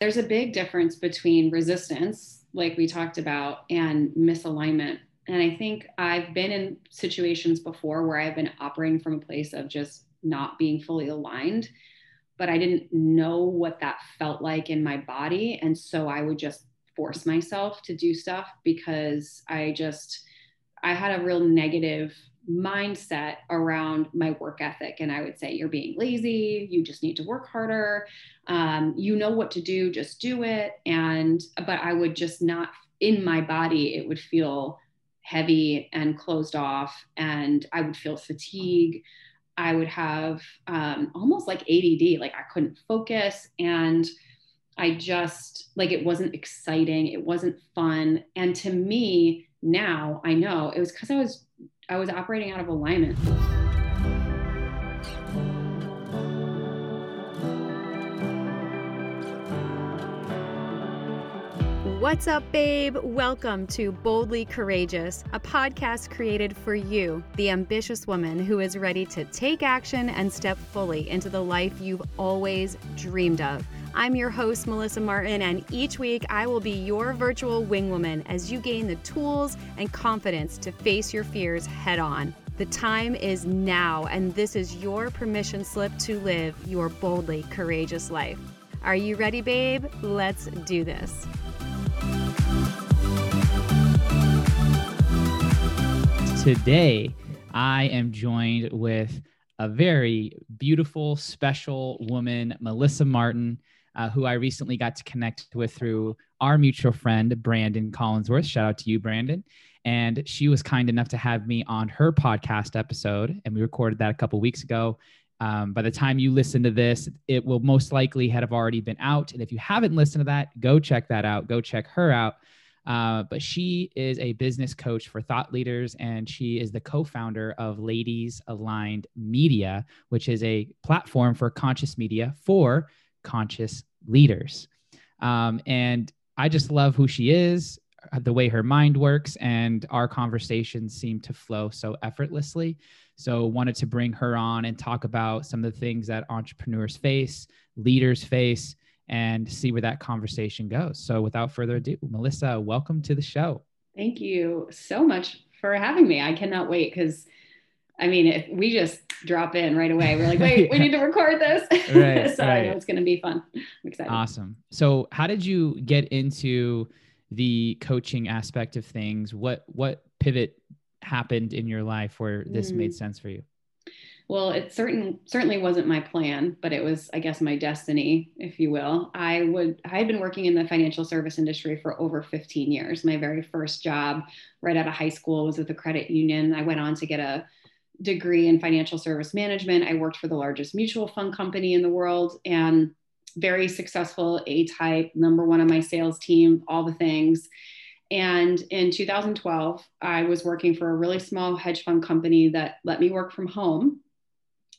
there's a big difference between resistance, like we talked about, and misalignment. And I think I've been in situations before where I've been operating from a place of just not being fully aligned, but I didn't know what that felt like in my body. And so I would just force myself to do stuff because I just, I had a real negative mindset around my work ethic. And I would say, you're being lazy. You just need to work harder. Um, you know what to do, just do it. And, but I would just not, in my body, it would feel heavy and closed off. And I would feel fatigue. I would have um, almost like ADD, like I couldn't focus. And I just, like, it wasn't exciting. It wasn't fun. And to me, now I know it was because I was I was operating out of alignment. What's up, babe? Welcome to Boldly Courageous, a podcast created for you, the ambitious woman who is ready to take action and step fully into the life you've always dreamed of. I'm your host, Melissa Martin, and each week I will be your virtual wingwoman as you gain the tools and confidence to face your fears head on. The time is now, and this is your permission slip to live your boldly courageous life. Are you ready, babe? Let's do this. Today, I am joined with a very beautiful, special woman, Melissa Martin uh, who I recently got to connect with through our mutual friend, Brandon Collinsworth. Shout out to you, Brandon. And she was kind enough to have me on her podcast episode, and we recorded that a couple weeks ago. Um, by the time you listen to this, it will most likely have already been out. And if you haven't listened to that, go check that out. Go check her out. Uh, but she is a business coach for thought leaders, and she is the co founder of Ladies Aligned Media, which is a platform for conscious media for conscious leaders. Um, and I just love who she is, uh, the way her mind works, and our conversations seem to flow so effortlessly. So, wanted to bring her on and talk about some of the things that entrepreneurs face, leaders face, and see where that conversation goes. So, without further ado, Melissa, welcome to the show. Thank you so much for having me. I cannot wait because I mean, if we just drop in right away, we're like, wait, we need to record this. Right, so right. I know it's going to be fun. I'm excited. Awesome. So, how did you get into the coaching aspect of things? What what pivot happened in your life where this mm. made sense for you? Well, it certain certainly wasn't my plan, but it was, I guess, my destiny, if you will. I would I had been working in the financial service industry for over 15 years. My very first job right out of high school was with a credit union. I went on to get a degree in financial service management. I worked for the largest mutual fund company in the world and very successful, A type, number one on my sales team, all the things. And in 2012, I was working for a really small hedge fund company that let me work from home,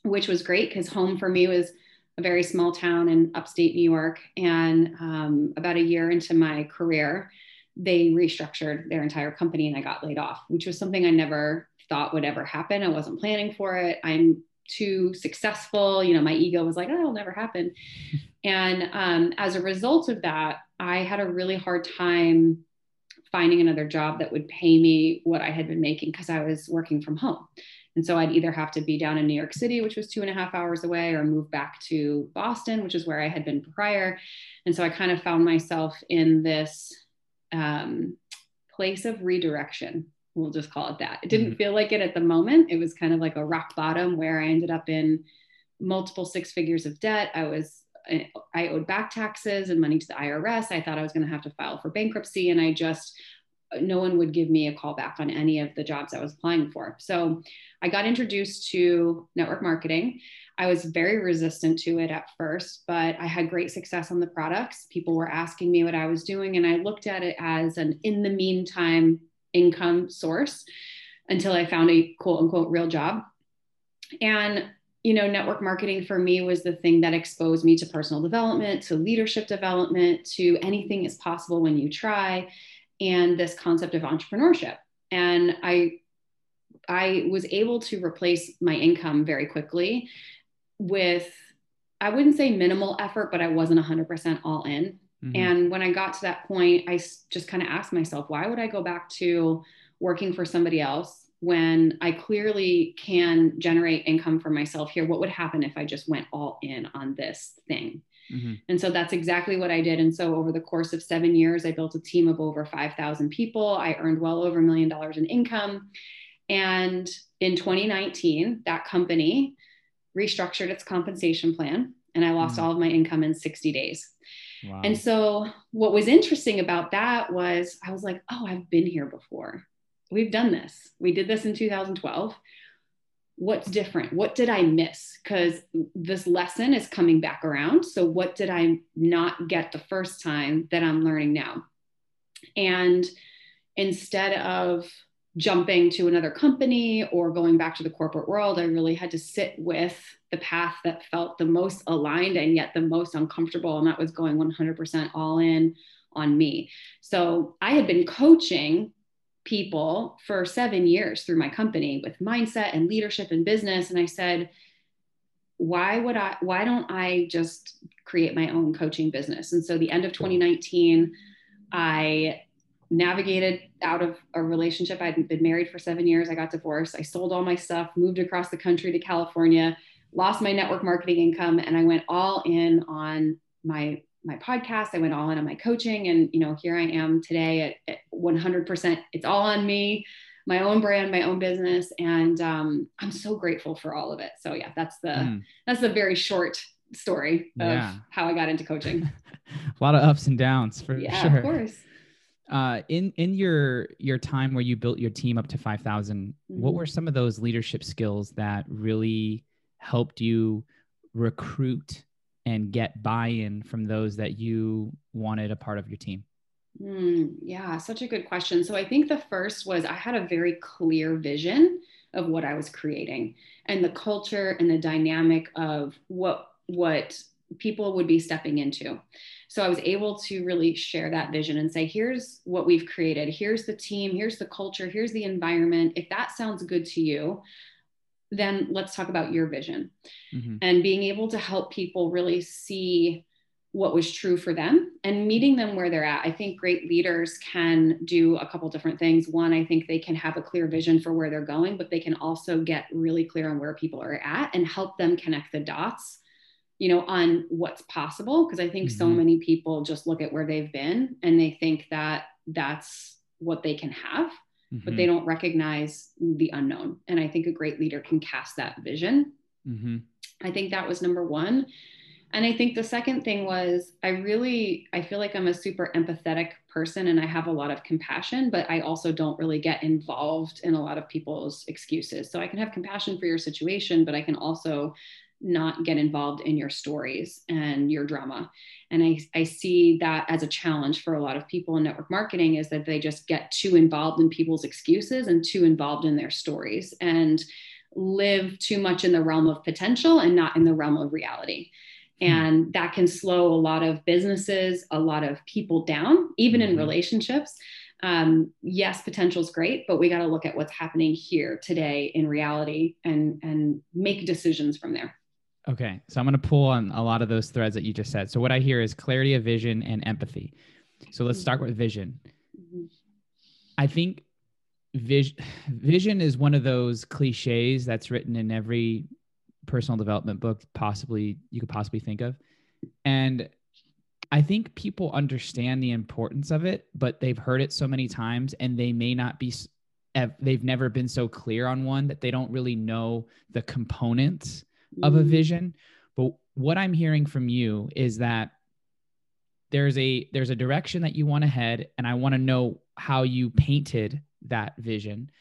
which was great because home for me was a very small town in upstate New York. And um, about a year into my career, they restructured their entire company and I got laid off, which was something I never thought would ever happen. I wasn't planning for it. I'm too successful. You know, my ego was like, oh, it'll never happen. And um, as a result of that, I had a really hard time finding another job that would pay me what I had been making because I was working from home. And so I'd either have to be down in New York City, which was two and a half hours away, or move back to Boston, which is where I had been prior. And so I kind of found myself in this um, place of redirection we'll just call it that. It didn't mm-hmm. feel like it at the moment. It was kind of like a rock bottom where I ended up in multiple six figures of debt. I was I owed back taxes and money to the IRS. I thought I was going to have to file for bankruptcy and I just no one would give me a call back on any of the jobs I was applying for. So I got introduced to network marketing. I was very resistant to it at first, but I had great success on the products. People were asking me what I was doing, and I looked at it as an in the meantime income source until I found a quote unquote real job. And you know, network marketing for me was the thing that exposed me to personal development, to leadership development, to anything is possible when you try, and this concept of entrepreneurship. And I I was able to replace my income very quickly with I wouldn't say minimal effort, but I wasn't 100% all in Mm-hmm. And when I got to that point, I just kind of asked myself, why would I go back to working for somebody else when I clearly can generate income for myself here? What would happen if I just went all in on this thing? Mm-hmm. And so that's exactly what I did. And so over the course of seven years, I built a team of over 5,000 people. I earned well over a million dollars in income. And in 2019, that company restructured its compensation plan and I lost mm-hmm. all of my income in 60 days. And so, what was interesting about that was I was like, oh, I've been here before. We've done this. We did this in 2012 what's different? What did I miss? Because this lesson is coming back around. So, what did I not get the first time that I'm learning now? And instead of jumping to another company or going back to the corporate world, I really had to sit with the path that felt the most aligned and yet the most uncomfortable. And that was going 100% all in on me. So, I had been coaching people for seven years through my company with mindset and leadership and business. And I said, why would I, why don't I just create my own coaching business? And so the end of 2019, I navigated out of a relationship. I'd been married for seven years. I got divorced. I sold all my stuff, moved across the country to California, lost my network marketing income, and I went all in on my my podcast. I went all in on my coaching, and you know, here I am today at, at 100%. It's all on me, my own brand, my own business, and um, I'm so grateful for all of it. So yeah, that's the mm. that's the very short story of yeah. how I got into coaching. a lot of ups and downs for yeah, sure. Of course. Uh, in in your your time where you built your team up to 5000 mm-hmm. what were some of those leadership skills that really helped you recruit and get buy-in from those that you wanted a part of your team? Mm, yeah, such a good question. So I think the first was I had a very clear vision of what I was creating and the culture and the dynamic of what what people would be stepping into. So I was able to really share that vision and say, here's what we've created. Here's the team. Here's the culture. Here's the environment. If that sounds good to you, then let's talk about your vision mm-hmm. and being able to help people really see what was true for them and meeting them where they're at. I think great leaders can do a couple different things. One, I think they can have a clear vision for where they're going, but they can also get really clear on where people are at and help them connect the dots, you know, on what's possible. Because I think mm-hmm. so many people just look at where they've been and they think that that's what they can have mm-hmm. but they mm-hmm. don't recognize the unknown. And I think a great leader can cast that vision. Mm-hmm. I think that was number one. And I think the second thing was I really I feel like I'm a super empathetic person and I have a lot of compassion, but I also don't really get involved in a lot of people's excuses. So I can have compassion for your situation, but I can also not get involved in your stories and your drama. And I, I see that as a challenge for a lot of people in network marketing is that they just get too involved in people's excuses and too involved in their stories and live too much in the realm of potential and not in the realm of reality. Hmm. And that can slow a lot of businesses, a lot of people down, even in mm-hmm. relationships. Um, yes, potential is great, but we got to look at what's happening here today in reality and and make decisions from there. Okay. So I'm going to pull on a lot of those threads that you just said. So what I hear is clarity of vision and empathy. So let's start with vision. I think vision vision is one of those cliches that's written in every personal development book possibly you could possibly think of. And I think people understand the importance of it, but they've heard it so many times and they may not be they've never been so clear on one that they don't really know the components of a mm. vision. But what I'm hearing from you is that there's a there's a direction that you want to head and I want to know how you painted that vision.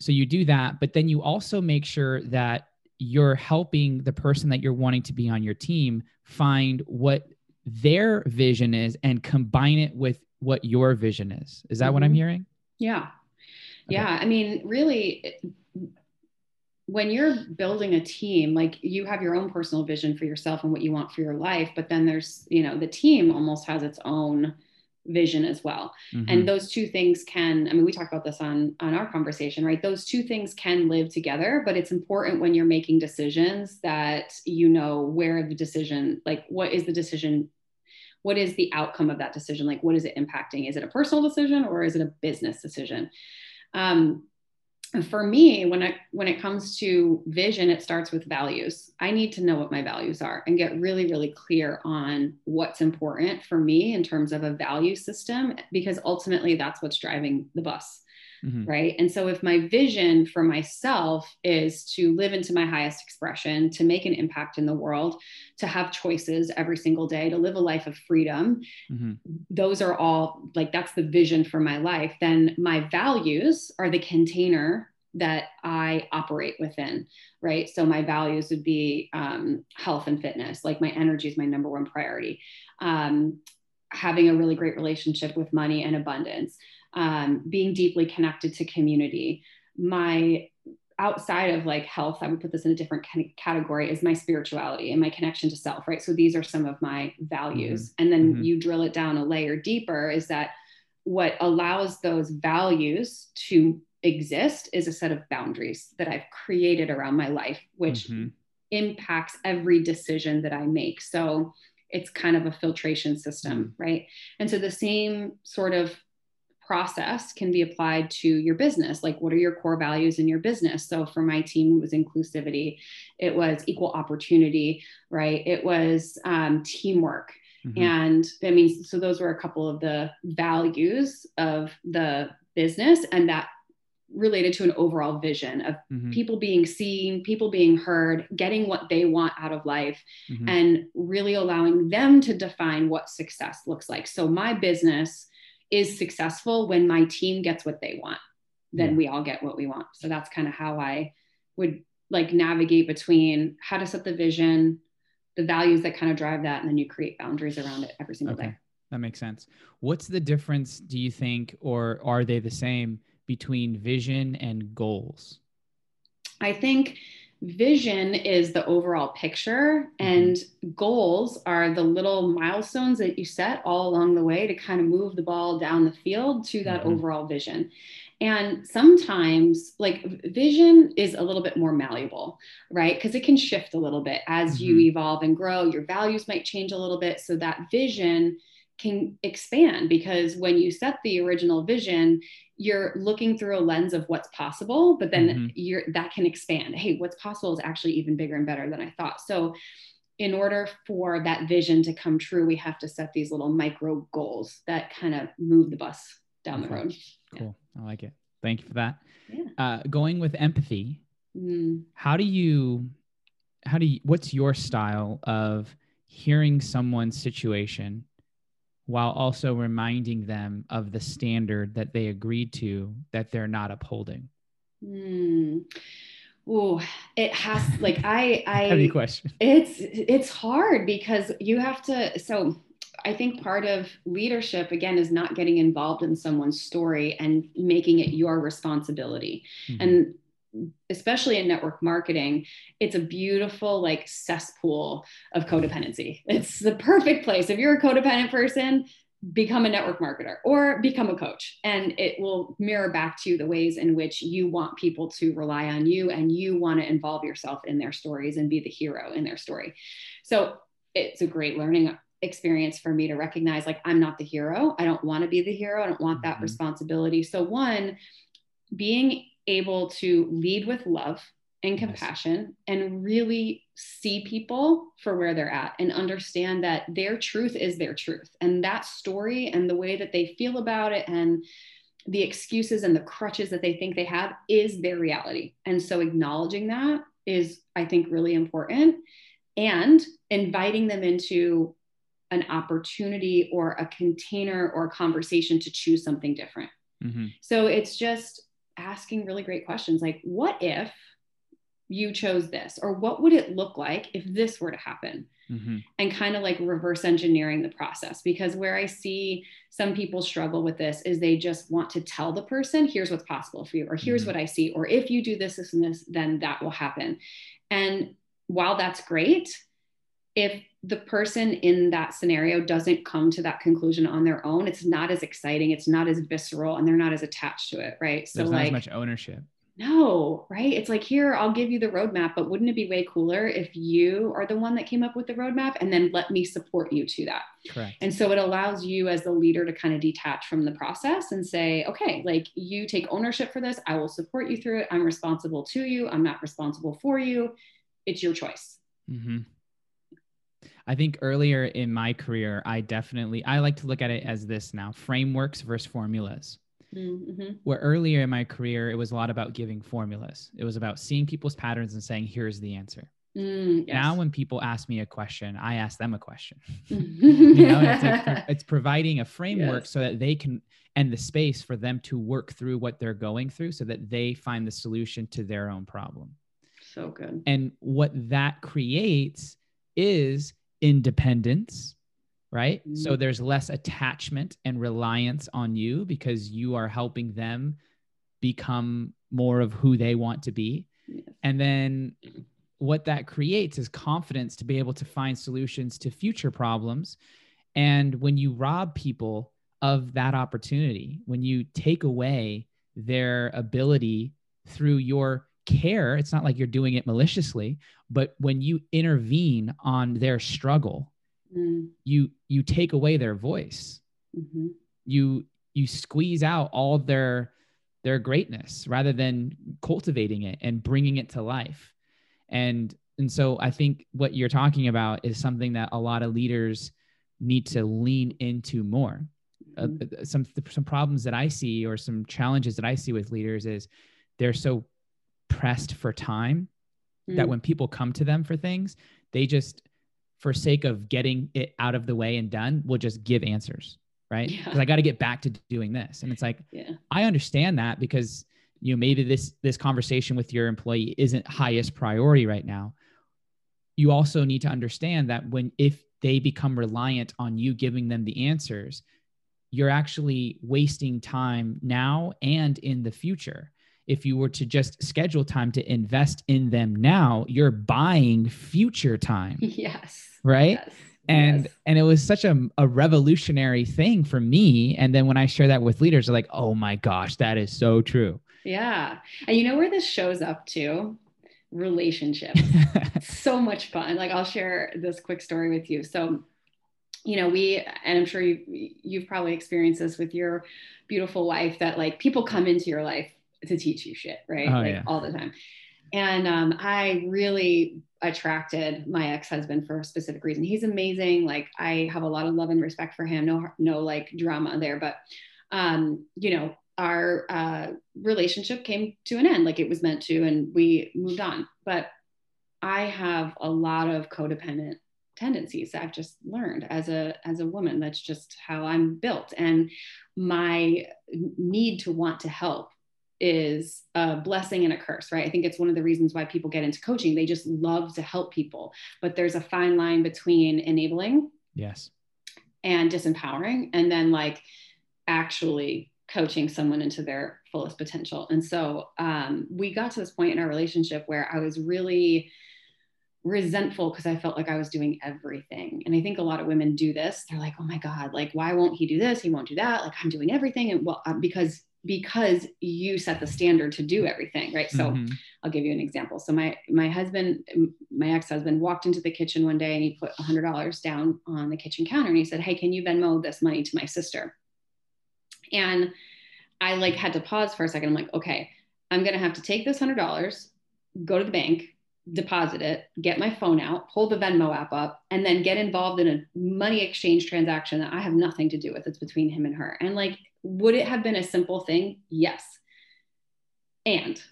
So you do that, but then you also make sure that you're helping the person that you're wanting to be on your team find what their vision is and combine it with what your vision is. Is that mm-hmm. what I'm mm-hmm. hearing? Yeah. Okay. Yeah. I mean, really, when you're building a team like you have your own personal vision for yourself and what you want for your life but then there's you know the team almost has its own vision as well. Mm-hmm. and those two things can i mean we talked about this on on our conversation right? Those two things can live together but it's important when you're making decisions that you know where the decision like what is the decision what is the outcome of that decision? Like what is it impacting? Is it a personal decision or is it a business decision? Um, for me when it when it comes to vision it starts with values. I need to know what my values are and get really really clear on what's important for me in terms of a value system because ultimately that's what's driving the bus mm-hmm. right and so if my vision for myself is to live into my highest expression to make an impact in the world to have choices every single day to live a life of freedom mm-hmm. those are all like that's the vision for my life then my values are the container that I operate within, right? So my values would be um, health and fitness, like my energy is my number one priority. Um, having a really great relationship with money and abundance, um, being deeply connected to community. My outside of like health, I would put this in a different category, is my spirituality and my connection to self, right? So these are some of my values. Mm-hmm. And then mm-hmm. you drill it down a layer deeper is that what allows those values to exist is a set of boundaries that I've created around my life, which mm-hmm. impacts every decision that I make. So it's kind of a filtration system, mm-hmm. right? And so the same sort of process can be applied to your business like what are your core values in your business so for my team it was inclusivity it was equal opportunity right it was um, teamwork mm-hmm. and i mean so those were a couple of the values of the business and that related to an overall vision of mm-hmm. people being seen, people being heard, getting what they want out of life, mm-hmm. and really allowing them to define what success looks like. So, my business is successful when my team gets what they want, then yeah. we all get what we want. So, that's kind of how I would like navigate between how to set the vision, the values that kind of drive that, and then you create boundaries around it every single okay. day. That makes sense. What's the difference, do you think, or are they the same? between vision and goals? I think vision is the overall picture mm-hmm. and goals are the little milestones that you set all along the way to kind of move the ball down the field to that mm-hmm. overall vision and sometimes like vision is a little bit more malleable right because it can shift a little bit as mm-hmm. you evolve and grow your values might change a little bit so that vision can expand because when you set the original vision you're looking through a lens of what's possible but then mm-hmm. you're that can expand hey what's possible is actually even bigger and better than i thought so in order for that vision to come true we have to set these little micro goals that kind of move the bus down the road cool yeah. i like it thank you for that yeah. uh, going with empathy mm. how do you how do you what's your style of hearing someone's situation while also reminding them of the standard that they agreed to that they're not upholding? Mm. Oh, it has like I I heavy question. It's it's hard because you have to so I think part of leadership again is not getting involved in someone's story and making it your responsibility. Mm-hmm. And especially in network marketing, it's a beautiful like cesspool of codependency. It's the perfect place. If you're a codependent person, become a network marketer or become a coach and it will mirror back to you the ways in which you want people to rely on you and you want to involve yourself in their stories and be the hero in their story. So it's a great learning experience for me to recognize like I'm not the hero. I don't want to be the hero. I don't want that mm-hmm. responsibility. So one being able to lead with love and compassion and really see people for where they're at and understand that their truth is their truth. And that story and the way that they feel about it and the excuses and the crutches that they think they have is their reality. And so acknowledging that is i think really important and inviting them into an opportunity or a container or a conversation to choose something different. Mm-hmm. so it's just asking really great questions like, what if you chose this? Or what would it look like if this were to happen? Mm-hmm. And kind of like reverse engineering the process. Because where I see some people struggle with this is they just want to tell the person, here's what's possible for you, or here's mm-hmm. what I see, or if you do this, this, and this, then that will happen. And while that's great, if the person in that scenario doesn't come to that conclusion on their own, it's not as exciting, it's not as visceral, and they're not as attached to it, right? So There's like much ownership. no, right? It's like, here, I'll give you the roadmap, but wouldn't it be way cooler if you are the one that came up with the roadmap and then let me support you to that? Correct. And so it allows you as the leader to kind of detach from the process and say, okay, like you take ownership for this. I will support you through it. I'm responsible to you. I'm not responsible for you. It's your choice. Mm-hmm. I think earlier in my career, I definitely I like to look at it as this now: frameworks versus formulas. Mm-hmm. Where earlier in my career, it was a lot about giving formulas. It was about seeing people's patterns and saying, here's the answer. Mm, yes. Now, when people ask me a question, I ask them a question. you know, it's, like, it's providing a framework yes. so that they can, and the space for them to work through what they're going through so that they find the solution to their own problem. So good. And what that creates is independence right? Mm-hmm. So there's less attachment and reliance on you because you are helping them become more of who they want to be. Yes. And then what that creates is confidence to be able to find solutions to future problems. And when you rob people of that opportunity, when you take away their ability through your care, it's not like you're doing it maliciously, but when you intervene on their struggle mm. you you take away their voice mm-hmm. you you squeeze out all their their greatness rather than cultivating it and bringing it to life and and so i think what you're talking about is something that a lot of leaders need to lean into more uh, mm-hmm. uh, some some problems that i see or some challenges that i see with leaders is they're so pressed for time mm. that when people come to them for things they just for sake of getting it out of the way and done, will just give answers, right? Because yeah. I got to get back to doing this. And it's like, yeah. I understand that because you know maybe this this conversation with your employee isn't highest priority right now. You also need to understand that when if they become reliant on you giving them the answers, you're actually wasting time now and in the future if you were to just schedule time to invest in them now, you're buying future time. Yes. right? Yes. and yes. and it was such a, a revolutionary thing for me. And then when i share that with leaders they're like oh my gosh that is so true. Yeah. And you know where this shows up too relationships. So much fun. Like i'll share this quick story with you. So you know we and i'm sure you you've probably experienced this with your beautiful wife that like people come into your life to teach you shit right oh, like yeah. all the time and um, I really attracted my ex-husband for a specific reason. He's amazing. Like I have a lot of love and respect for him. No, no like drama there, but um, you know, our uh, relationship came to an end like it was meant to, and we moved on. But I have a lot of codependent tendencies I've just learned as a as a woman. That's just how I'm built, and my need to want to help is a blessing and a curse, right? I think it's one of the reasons why people get into coaching. They just love to help people, but there's a fine line between enabling, yes, and disempowering, and then like actually coaching someone into their fullest potential. And so um, we got to this point in our relationship where I was really resentful because I felt like I was doing everything. And I think a lot of women do this. They're like, oh my God, like, why won't he do this? He won't do that. Like, I'm doing everything. And well, uh, because because you set the standard to do everything right so mm-hmm. i'll give you an example so my my husband my ex-husband walked into the kitchen one day and he put $100 down on the kitchen counter and he said hey can you venmo this money to my sister and i like had to pause for a second i'm like okay i'm gonna have to take this $100 go to the bank deposit it, get my phone out, pull the Venmo app up, and then get involved in a money exchange transaction that I have nothing to do with. It's between him and her. And like would it have been a simple thing? Yes. And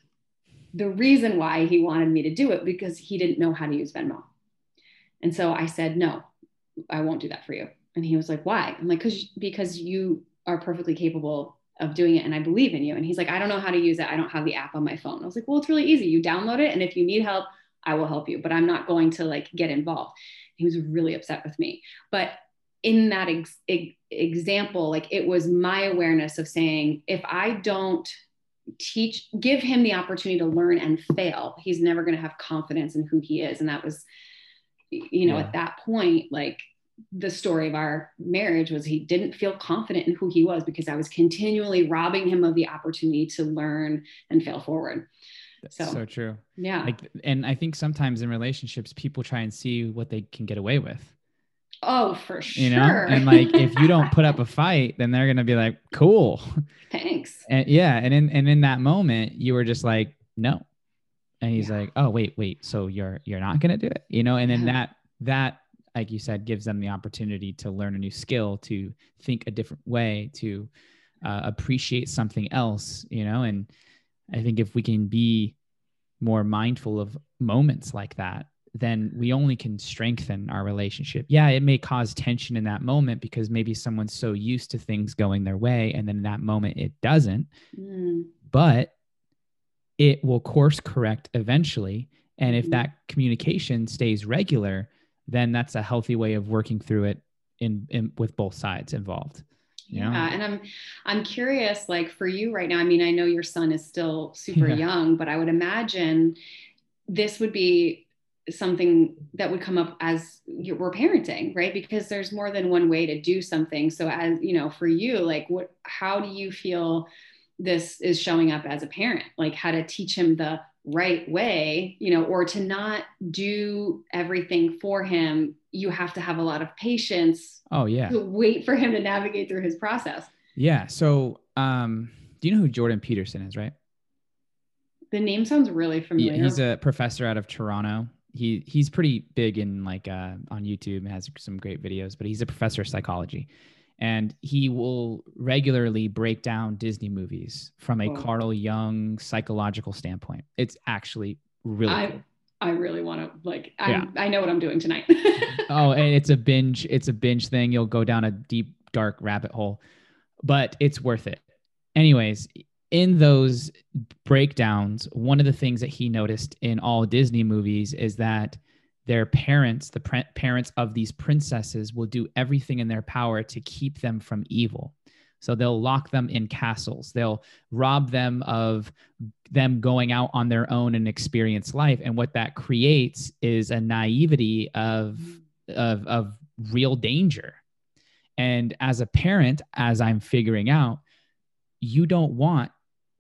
the reason why he wanted me to do it because he didn't know how to use Venmo. And so I said, "No, I won't do that for you." And he was like, "Why?" I'm like, "Cuz because you are perfectly capable of doing it and I believe in you." And he's like, "I don't know how to use it. I don't have the app on my phone." I was like, "Well, it's really easy. You download it and if you need help, I will help you, but I'm not going to like get involved." He was really upset with me. But in that ex- example, like it was my awareness of saying, if I don't teach, give him the opportunity to learn and fail, he's never going to have confidence in who he is. And that was, you know, yeah. at that point, like the story of our marriage was he didn't feel confident in who he was because I was continually robbing him of the opportunity to learn and fail forward. That's so, so true. Yeah. Like, and I think sometimes in relationships, people try and see what they can get away with. Oh, for sure. You know, and like if you don't put up a fight, then they're gonna be like, "Cool, thanks." And yeah, and in and in that moment, you were just like, "No," and he's yeah. like, "Oh, wait, wait, so you're you're not gonna do it?" You know, and then yeah. that that like you said gives them the opportunity to learn a new skill, to think a different way, to uh, appreciate something else. You know, and I think if we can be more mindful of moments like that then we only can strengthen our relationship. Yeah, it may cause tension in that moment because maybe someone's so used to things going their way and then in that moment it doesn't. Mm. But it will course correct eventually. And if mm-hmm. that communication stays regular, then that's a healthy way of working through it in, in with both sides involved. Yeah. yeah. and i'm i'm curious like for you right now i mean i know your son is still super yeah. young but i would imagine this would be something that would come up as we're parenting right? Because there's more than one way to do something. So as you know for you like what how do you feel this is showing up as a parent? Like how to teach him the right way you know or to not do everything for him you have to have a lot of patience oh yeah. to wait for him to navigate through his process. Yeah. So um do you know who jordan peterson is right? The name sounds really familiar. he's a professor out of Toronto he he's pretty big in like uh, on YouTube and has some great videos, but he's a professor of psychology, and he will regularly break down Disney movies from a oh. Carl Jung psychological standpoint. It's actually really. I, cool. I really want to like. i yeah. I know what I'm doing tonight. oh, and it's a binge. It's a binge thing. You'll go down a deep dark rabbit hole, but it's worth it. Anyways, in those breakdowns, one of the things that he noticed in all Disney movies is that their parents, the pre- parents of these princesses, will do everything in their power to keep them from evil. So they'll lock them in castles. They'll rob them of them going out on their own and experience life. And what that creates is a naivety of, of, of real danger. And as a parent, as I'm figuring out, you don't want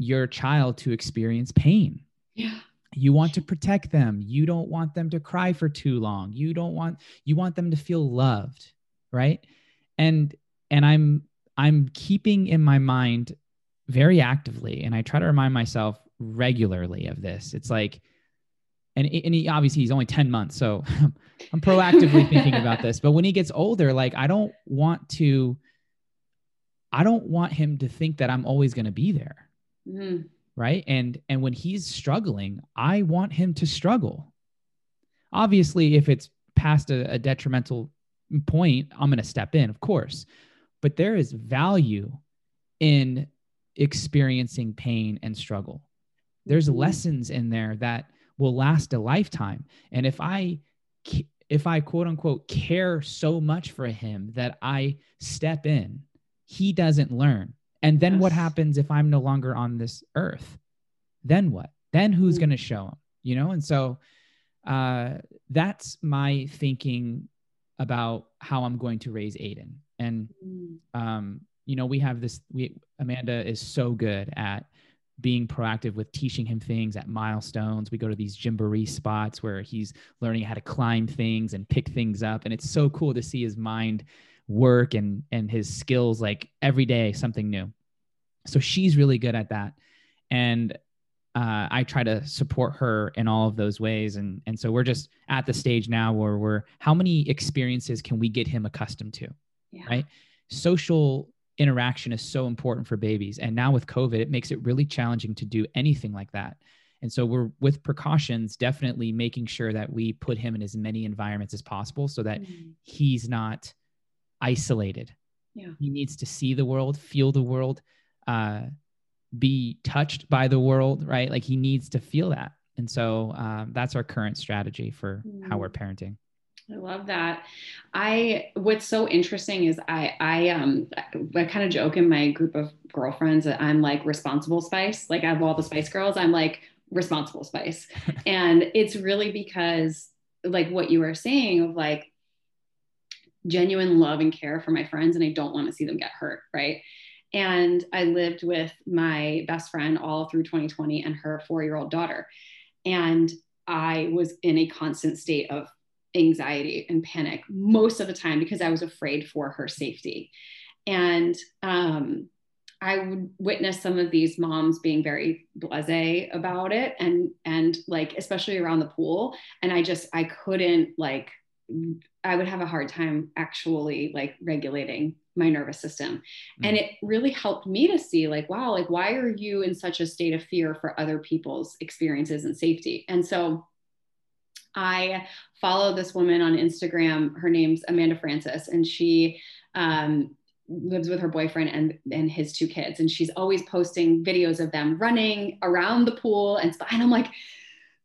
your child to experience pain. Yeah. You want to protect them. You don't want them to cry for too long. You don't want you want them to feel loved, right? And and I'm I'm keeping in my mind very actively and I try to remind myself regularly of this. It's like and, and he obviously he's only 10 months so i'm proactively thinking about this but when he gets older like i don't want to i don't want him to think that i'm always going to be there mm-hmm. right? And and when he's struggling i want him to struggle. Obviously if it's past a, a detrimental point i'm going to step in of course. But there is value in experiencing pain and struggle. There's mm-hmm. lessons in there that will last a lifetime. And if i if i quote unquote care so much for him that i step in he doesn't learn and then yes. what happens if I'm no longer on this earth? Then what? Then who's mm-hmm. going to show him? You know? And so uh, that's my thinking about how I'm going to raise Aiden. And, mm. um, you know, we have this, we, Amanda is so good at being proactive with teaching him things at milestones. We go to these jamboree spots where he's learning how to climb things and pick things up. And it's so cool to see his mind work and and his skills like every day something new so she's really good at that and uh, I try to support her in all of those ways. And, and so we're just at the stage now where we're, how many experiences can we get him accustomed to? Yeah. Right. Social interaction is so important for babies. And now with COVID, it makes it really challenging to do anything like that. And so we're with precautions, definitely making sure that we put him in as many environments as possible so that mm-hmm. he's not isolated. Yeah. He needs to see the world, feel the world, uh, be touched by the world, right? Like he needs to feel that. And so um, that's our current strategy for mm. how we're mm. parenting. I love that. I what's so interesting is I I um I kind of joke in my group of girlfriends that I'm like responsible spice. Like I have all the spice girls, I'm like responsible spice. and it's really because like what you were saying of like genuine love and care for my friends and I don't want to see them get hurt, right? And I lived with my best friend all through 2020 and her four year old daughter. And I was in a constant state of anxiety and panic most of the time because I was afraid for her safety. And um, I would witness some of these moms being very blasé about it and and like especially around the pool and I just I couldn't like I would have a hard time actually like regulating my nervous system. Mm. And it really helped me to see like wow like why are you in such a state of fear for other people's experiences and safety. And so I follow this woman on Instagram. Her name's Amanda Francis, and she um, lives with her boyfriend and and his two kids and she's always posting videos of them running around the pool and and i'm like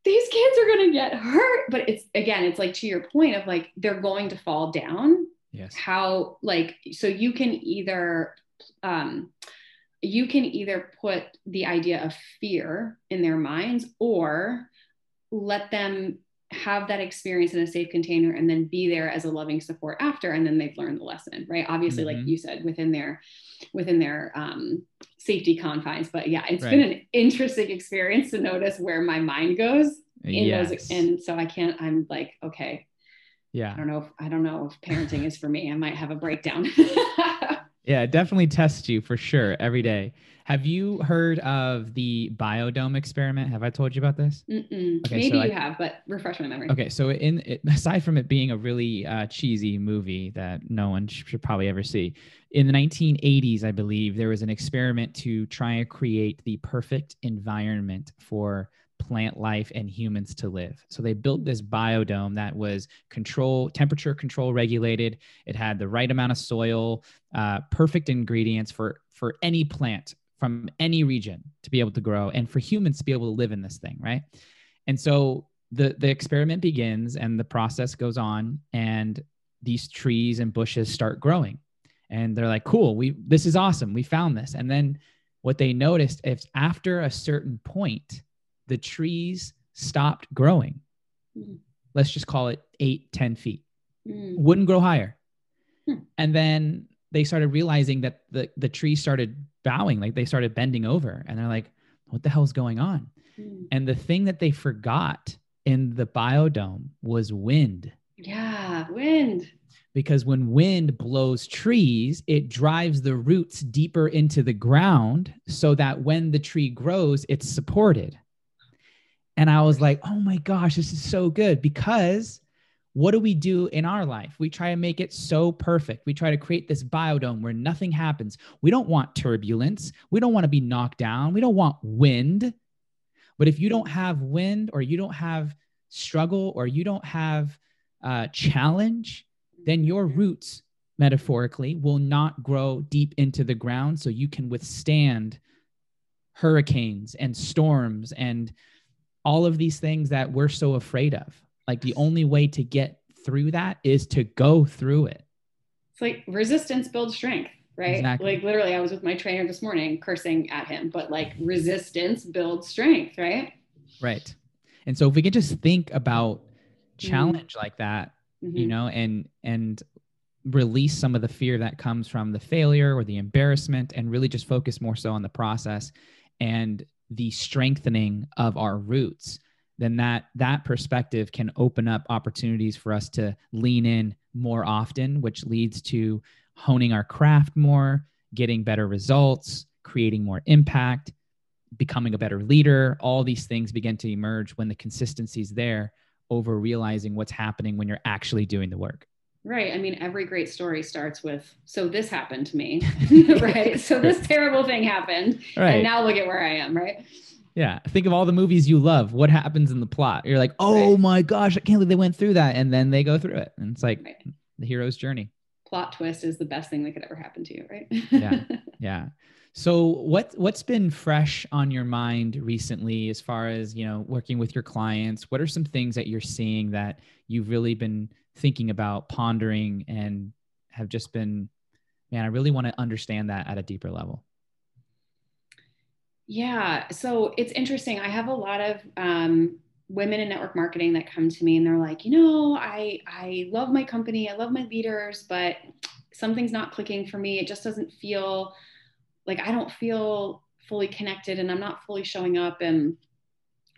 these kids are going to get hurt but it's again it's like to your point of like they're going to fall down. Yes. How like so you can either um you can either put the idea of fear in their minds or let them have that experience in a safe container and then be there as a loving support after and then they've learned the lesson right obviously mm-hmm. like you said within their within their um, safety confines but yeah it's right. been an interesting experience to notice where my mind goes in yes. those and so i can't i'm like okay yeah i don't know if i don't know if parenting is for me i might have a breakdown yeah it definitely tests you for sure every day have you heard of the biodome experiment? Have I told you about this? Okay, Maybe so you I, have, but refresh my memory. Okay, so in it, aside from it being a really uh, cheesy movie that no one should probably ever see, in the 1980s, I believe there was an experiment to try and create the perfect environment for plant life and humans to live. So they built this biodome that was control temperature control regulated. It had the right amount of soil, uh, perfect ingredients for for any plant from any region to be able to grow and for humans to be able to live in this thing, right? And so the the experiment begins and the process goes on and these trees and bushes start growing. And they're like, "Cool, we this is awesome. We found this." And then what they noticed is after a certain point, the trees stopped growing. Mm. Let's just call it eight, 10 feet. Mm. Wouldn't grow higher. Hmm. And then they started realizing that the the trees started bowing, like they started bending over, and they're like, "What the hell's going on?" Mm. And the thing that they forgot in the biodome was wind. Yeah, wind. Because when wind blows trees, it drives the roots deeper into the ground so that when the tree grows, it's supported. And I was like, oh my gosh, this is so good because what do we do in our life? We try to make it so perfect. We try to create this biodome where nothing happens. We don't want turbulence. We don't want to be knocked down. We don't want wind. But if you don't have wind or you don't have struggle or you don't have uh, challenge, then your roots, metaphorically, will not grow deep into the ground so you can withstand hurricanes and storms and all of these things that we're so afraid of. Like the only way to get through that is to go through it. It's like resistance builds strength, right? Exactly. Like literally, I was with my trainer this morning cursing at him, but like resistance builds strength, right? Right. And so if we can just think about mm-hmm. challenge mm-hmm. like that, mm-hmm. you know, and and release some of the fear that comes from the failure or the embarrassment and really just focus more so on the process and the strengthening of our roots then that that perspective can open up opportunities for us to lean in more often which leads to honing our craft more getting better results creating more impact becoming a better leader. All these things begin to emerge when the consistency is there over realizing what's happening when you're actually doing the work Right. I mean, every great story starts with, so this happened to me, right? So this terrible thing happened. Right. And now look at where I am, right? Yeah. Think of all the movies you love. What happens in the plot? You're like, oh right. my gosh, I can't believe they went through that. And then they go through it. And it's like right. the hero's journey. Plot twist is the best thing that could ever happen to you, right? yeah. Yeah. So what what's been fresh on your mind recently as far as, you know, working with your clients? What are some things that you're seeing that you've really been thinking about, pondering, and have just been, man, I really want to understand that at a deeper level? Yeah, so it's interesting. I have a lot of um, women in network marketing that come to me and they're like, you know, I I love my company, I love my leaders, but something's not clicking for me. It just doesn't feel like I don't feel fully connected and I'm not fully showing up and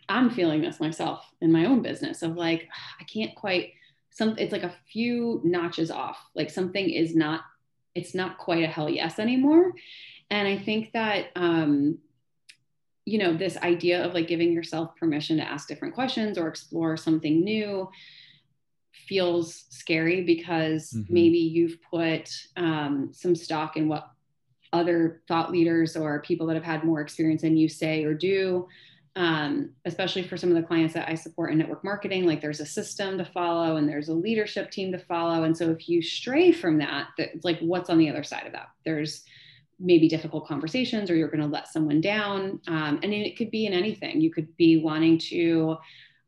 I'm feeling this myself in my own business of like I can't quite some it's like a few notches off. Like something is not it's not quite a hell yes anymore. And I think that um you know this idea of like giving yourself permission to ask different questions or explore something new feels scary because mm-hmm. maybe you've put um, some stock in what other thought leaders or people that have had more experience than you say or do um, especially for some of the clients that i support in network marketing like there's a system to follow and there's a leadership team to follow and so if you stray from that that's like what's on the other side of that there's maybe difficult conversations or you're going to let someone down. Um, and it could be in anything. You could be wanting to,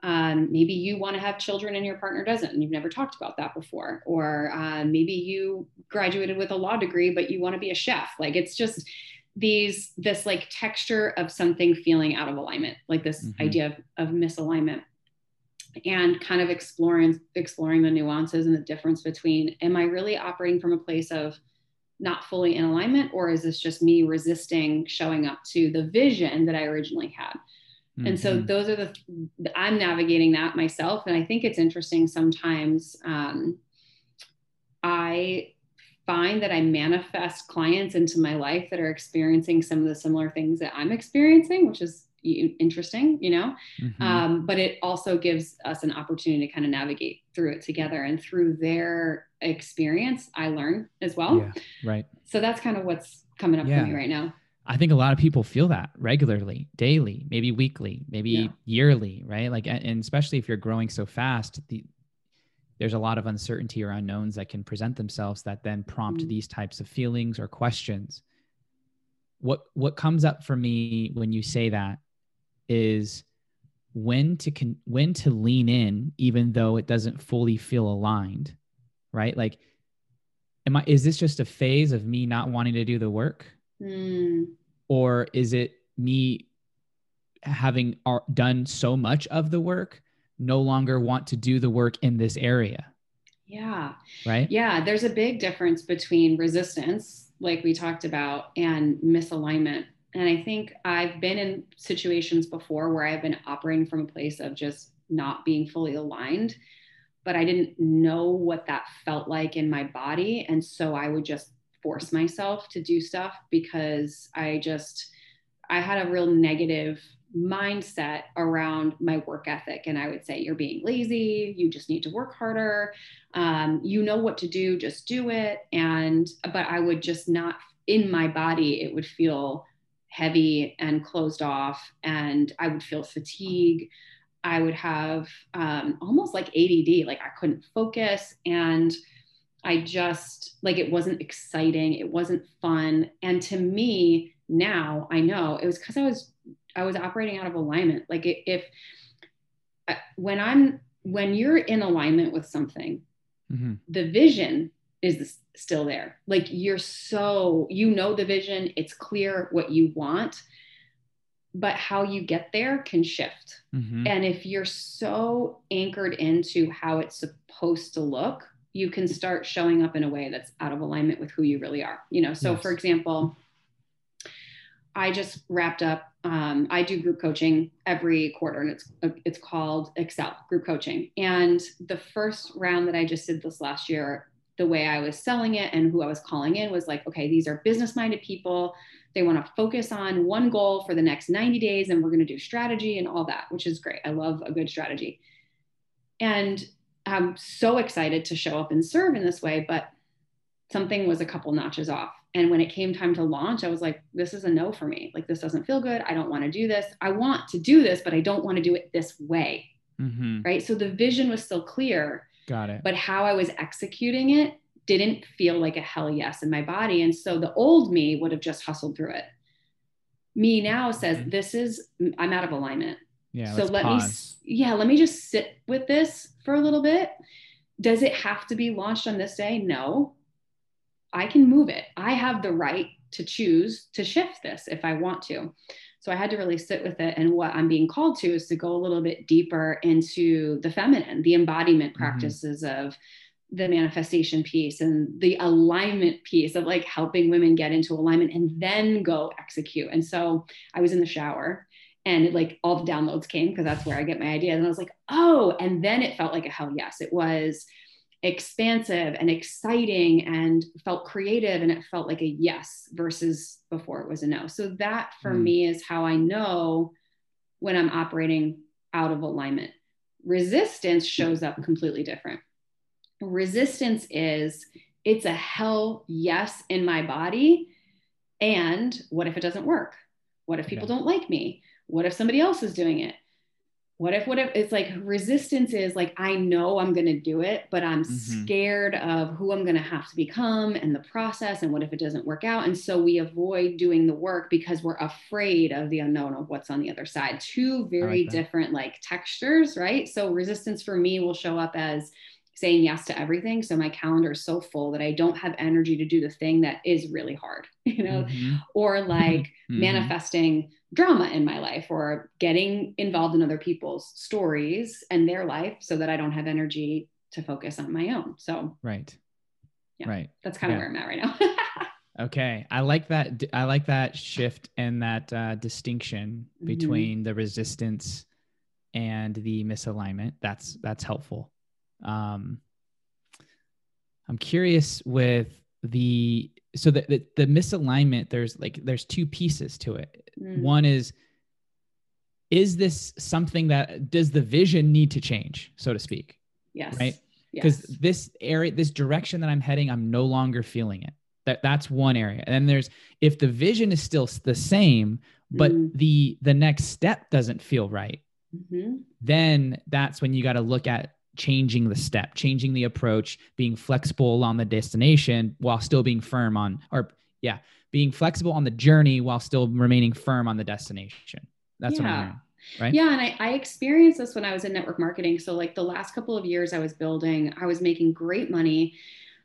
um, maybe you want to have children and your partner doesn't, and you've never talked about that before. Or uh, maybe you graduated with a law degree, but you want to be a chef. Like it's just these, this like texture of something feeling out of alignment, like this mm-hmm. idea of, of misalignment and kind of exploring exploring the nuances and the difference between am i really operating from a place of not fully in alignment or is this just me resisting showing up to the vision that i originally had mm-hmm. and so mm-hmm. those are the i'm navigating that myself and i think it's interesting sometimes um, i find that i manifest clients into my life that are experiencing some of the similar things that i'm experiencing which is interesting, you know. Mm-hmm. Um, but it also gives us an opportunity to kind of navigate through it together, and through their experience, I learn as well. Yeah, right. So that's kind of what's coming up yeah. for me right now. I think a lot of people feel that regularly, daily, maybe weekly, maybe yeah. yearly, right? Like, and especially if you're growing so fast, the, there's a lot of uncertainty or unknowns that can present themselves that then prompt mm-hmm. these types of feelings or questions. What what comes up for me when you say that is when to con- when to lean in even though it doesn't fully feel aligned right like am i is this just a phase of me not wanting to do the work mm. or is it me having done so much of the work no longer want to do the work in this area. Yeah. Right? Yeah there's a big difference between resistance like we talked about and misalignment. And I think I've been in situations before where I've been operating from a place of just not being fully aligned, but I didn't know what that felt like in my body. And so I would just force myself to do stuff because I just, I had a real negative mindset around my work ethic. And I would say, you're being lazy, you just need to work harder. Um, you know what to do, just do it. And, but I would just not, in my body, it would feel heavy and closed off, and I would feel fatigue. I would have um, almost like ADD, like I couldn't focus. And I just, like, it wasn't exciting. It wasn't fun. And to me, now I know it was because I was, I was operating out of alignment. Like, if, when I'm, when you're in alignment with something, mm-hmm. the vision is still there. Like you're so, you know, the vision, it's clear what you want, but how you get there can shift. Mm-hmm. And if you're so anchored into how it's supposed to look, you can start showing up in a way that's out of alignment with who you really are. You know, so yes. for example, I just wrapped up. Um, I do group coaching every quarter, and it's it's called Excel Group Coaching. And the first round that I just did this last year, the way I was selling it and who I was calling in was like, okay, these are business minded people. They want to focus on one goal for the next 90 days and we're going to do strategy and all that, which is great. I love a good strategy. And I'm so excited to show up and serve in this way, but something was a couple notches off. And when it came time to launch, I was like, this is a no for me. Like, this doesn't feel good. I don't want to do this. I want to do this, but I don't want to do it this way. Mm-hmm. Right. So the vision was still clear Got it. But how I was executing it didn't feel like a hell yes in my body. And so the old me would have just hustled through it. Me now says, mm-hmm. this is, I'm out of alignment. Yeah. So let pause. me, yeah, let me just sit with this for a little bit. Does it have to be launched on this day? No. I can move it. I have the right to choose to shift this if I want to. So I had to really sit with it. And what I'm being called to is to go a little bit deeper into the feminine, the embodiment mm-hmm. practices of the manifestation piece and the alignment piece of like helping women get into alignment and then go execute. And so I was in the shower and it, like all the downloads came because that's where I get my ideas. And I was like, oh, and then it felt like a hell yes. It was expansive and exciting and felt creative and it felt like a yes versus before it was a no. So that for mm. me is how I know when I'm operating out of alignment. Resistance shows up completely different. Resistance is it's a hell yes in my body. And what if it doesn't work? What if people don't like me? What if somebody else is doing it? What if what if it's like resistance is like i know i'm going to do it but i'm mm-hmm. scared of who i'm going to have to become and the process and what if it doesn't work out and so we avoid doing the work because we're afraid of the unknown of what's on the other side two very like different like textures right so resistance for me will show up as saying yes to everything so my calendar is so full that i don't have energy to do the thing that is really hard you know mm-hmm. or like mm-hmm. manifesting drama in my life or getting involved in other people's stories and their life so that I don't have energy to focus on my own. So, right. Yeah, right. That's kind of yeah. where I'm at right now. okay. I like that. I like that shift and that uh, distinction mm-hmm. between mm-hmm. the resistance and the misalignment. That's, that's helpful. Um, I'm curious with the so the, the, the misalignment there's like there's two pieces to it mm. one is is this something that does the vision need to change so to speak yes right because yes. this area this direction that i'm heading i'm no longer feeling it that that's one area and then there's if the vision is still the same but mm. the the next step doesn't feel right mm-hmm. then that's when you got to look at changing the step, changing the approach, being flexible on the destination while still being firm on, or yeah, being flexible on the journey while still remaining firm on the destination. That's yeah. what I'm hearing. Right. Yeah. And I, I experienced this when I was in network marketing. So, like the last couple of years I was building, I was making great money,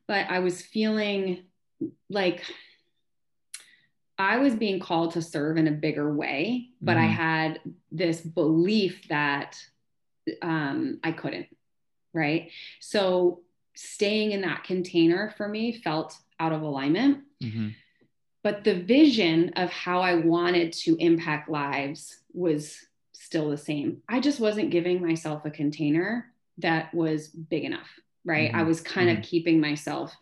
but I was feeling like I was being called to serve in a bigger way, but mm. I mm-hmm. had this belief that um, I couldn't right? So staying in that container for me felt out of alignment. Mm-hmm. But the vision of how I wanted to impact lives was still the same. I just wasn't giving myself a container that was big enough, right? Mm-hmm. I was kind mm-hmm. of keeping myself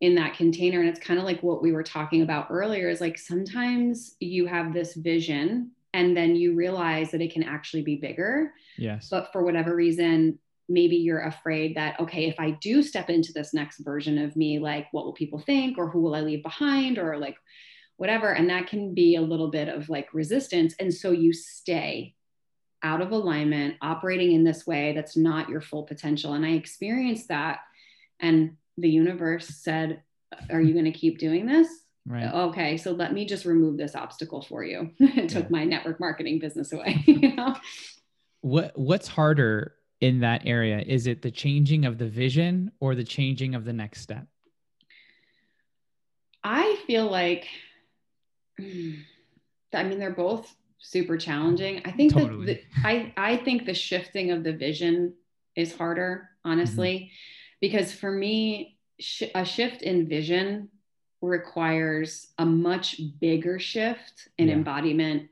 in that container. And it's kind of like what we were talking about earlier is like sometimes you have this vision and then you realize that it can actually be bigger. Yes. But for whatever reason, maybe you're afraid that okay if i do step into this next version of me like what will people think or who will i leave behind or like whatever? And that can be a little bit of like resistance. And so you stay out of alignment operating in this way that's not your full potential. And i experienced that. And the universe said are you going to keep doing this? Right. Okay so let me just remove this obstacle for you. It took my network marketing business away you know? What what's harder in that area? Is it the changing of the vision or the changing of the next step? I feel like, I mean, they're both super challenging. I think totally. that the, I, I think the shifting of the vision is harder, honestly, mm-hmm. because for me, sh- a shift in vision requires a much bigger shift in yeah. embodiment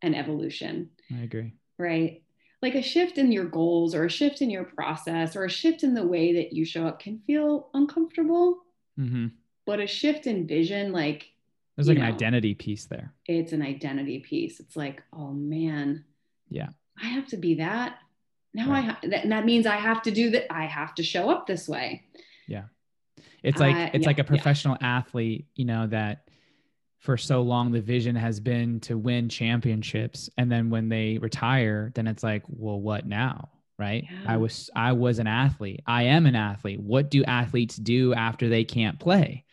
and evolution. I agree. Right like a shift in your goals or a shift in your process or a shift in the way that you show up can feel uncomfortable. Mm-hmm. But a shift in vision, like there's like know, an identity piece there. It's an identity piece. It's like, oh man, yeah, I have to be that. Now right. I ha- that, that means I have to do that. I have to show up this way. Yeah, it's like uh, it's yeah, like a professional yeah. athlete, you know, that for so long the vision has been to win championships and then when they retire then it's like well what now right yeah. i was i was an athlete i am an athlete what do athletes do after they can't play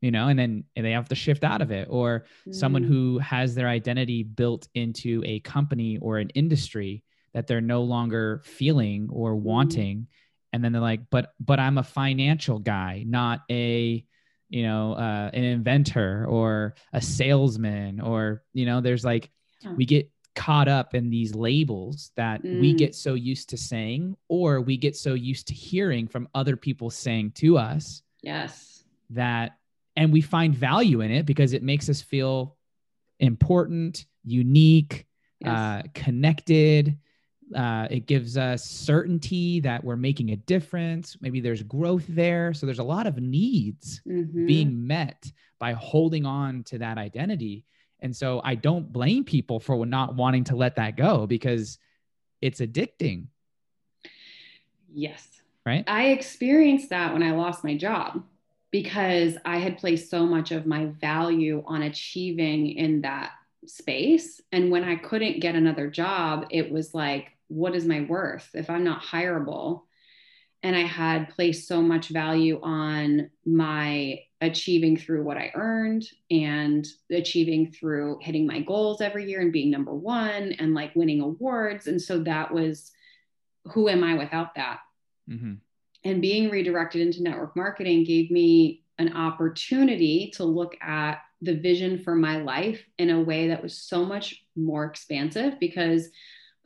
you know and then they have to shift out of it or mm. someone who has their identity built into a company or an industry that they're no longer feeling or mm. wanting mm. and then they're like but but i'm a financial guy not a you know uh, an inventor or a salesman or you know there's like we get caught up in these labels that mm. we get so used to saying or we get so used to hearing from other people saying to us yes that and we find value in it because it makes us feel important unique yes. uh, connected uh, it gives us certainty that we're making a difference. Maybe there's growth there. So there's a lot of needs mm-hmm. being met by holding on to that identity. And so I don't blame people for not wanting to let that go because it's addicting. Yes. Right. I experienced that when I lost my job because I had placed so much of my value on achieving in that space. And when I couldn't get another job, it was like, what is my worth if I'm not hireable? And I had placed so much value on my achieving through what I earned and achieving through hitting my goals every year and being number one and like winning awards. And so that was who am I without that? Mm-hmm. And being redirected into network marketing gave me an opportunity to look at the vision for my life in a way that was so much more expansive because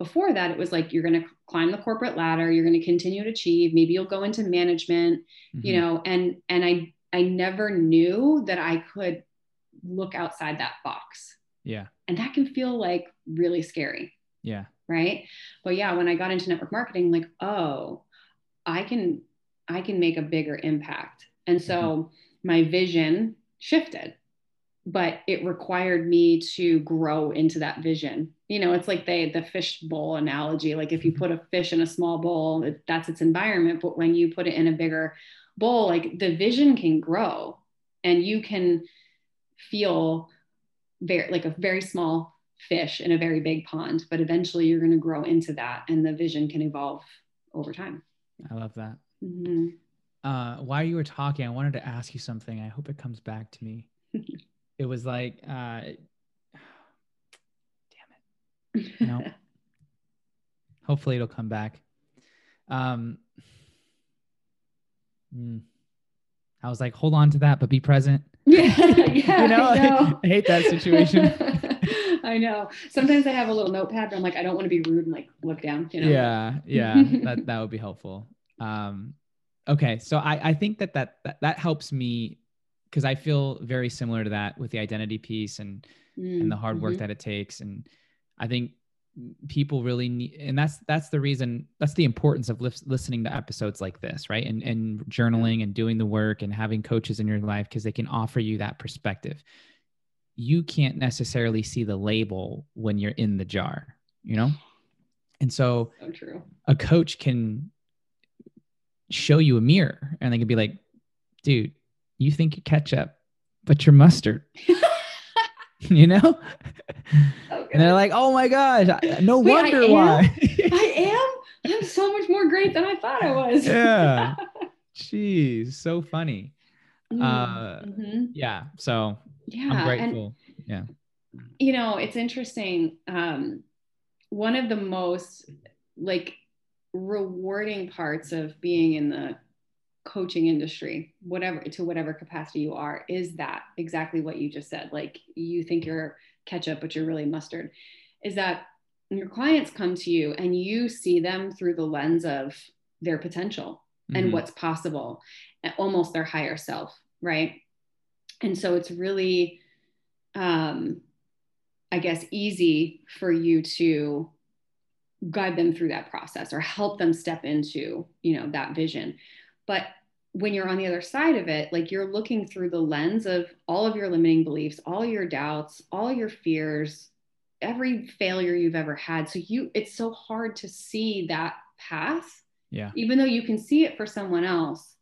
before that it was like you're going to climb the corporate ladder you're going to continue to achieve maybe you'll go into management mm-hmm. you know and and i i never knew that i could look outside that box. Yeah. And that can feel like really scary. Yeah. Right? But yeah when i got into network marketing like oh i can i can make a bigger impact. And so mm-hmm. my vision shifted but it required me to grow into that vision. You know it's like the the fish bowl analogy like if you put a fish in a small bowl it, that's its environment but when you put it in a bigger bowl like the vision can grow and you can feel very like a very small fish in a very big pond but eventually you're going to grow into that and the vision can evolve over time. I love that. Mm-hmm. uh, while you were talking i wanted to ask you something. I hope it comes back to me it was like, uh, damn it. Know, hopefully it'll come back. Um, mm, I was like, hold on to that, but be present. Yeah, yeah you know, I, know. I hate that situation. I know. Sometimes I have a little notepad, but I'm like, I don't want to be rude and like look down. You know? Yeah, yeah, that that would be helpful. Um, okay, so I I think that that that, that helps me because I feel very similar to that with the identity piece and mm, and the hard work mm-hmm. that it takes. And I think people really need, and that's that's the reason that's the importance of li- listening to episodes like this, right? And and journaling and doing the work and having coaches in your life because they can offer you that perspective. You can't necessarily see the label when you're in the jar, you know. And so, so true. a coach can show you a mirror and they can be like, dude, you think you're ketchup, but you're mustard. you know? Okay. And they're like, oh my gosh, no Wait, wonder I why. I am? I'm so much more great than I thought I was. yeah. Jeez, so funny. Mm-hmm. Uh, mm-hmm. Yeah. So yeah, I'm grateful. And, yeah. You know, it's interesting. Um, one of the most like rewarding parts of being in the coaching industry whatever to whatever capacity you are is that exactly what you just said? Like you think you're ketchup but you're really mustard. Is that your clients come to you and you see them through the lens of their potential mm-hmm. and what's possible almost their higher self right? And so it's really um i guess easy for you to guide them through that process or help them step into you know that vision but when you're on the other side of it, like you're looking through the lens of all of your limiting beliefs, all your doubts, all your fears, every failure you've ever had. So you it's so hard to see that path. Yeah. Even though you can see it for someone else,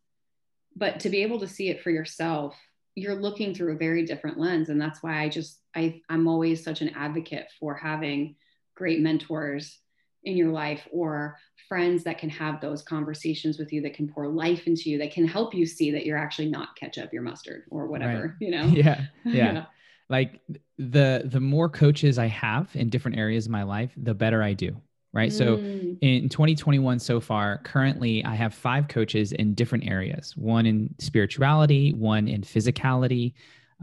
but to be able to see it for yourself, you're looking through a very different lens and that's why I just I I'm always such an advocate for having great mentors in your life or friends that can have those conversations with you that can pour life into you that can help you see that you're actually not ketchup your mustard or whatever right. you know yeah, yeah yeah like the the more coaches i have in different areas of my life the better i do right? Mm. So in 2021 so far, currently I have five coaches in different areas one in spirituality, one in physicality,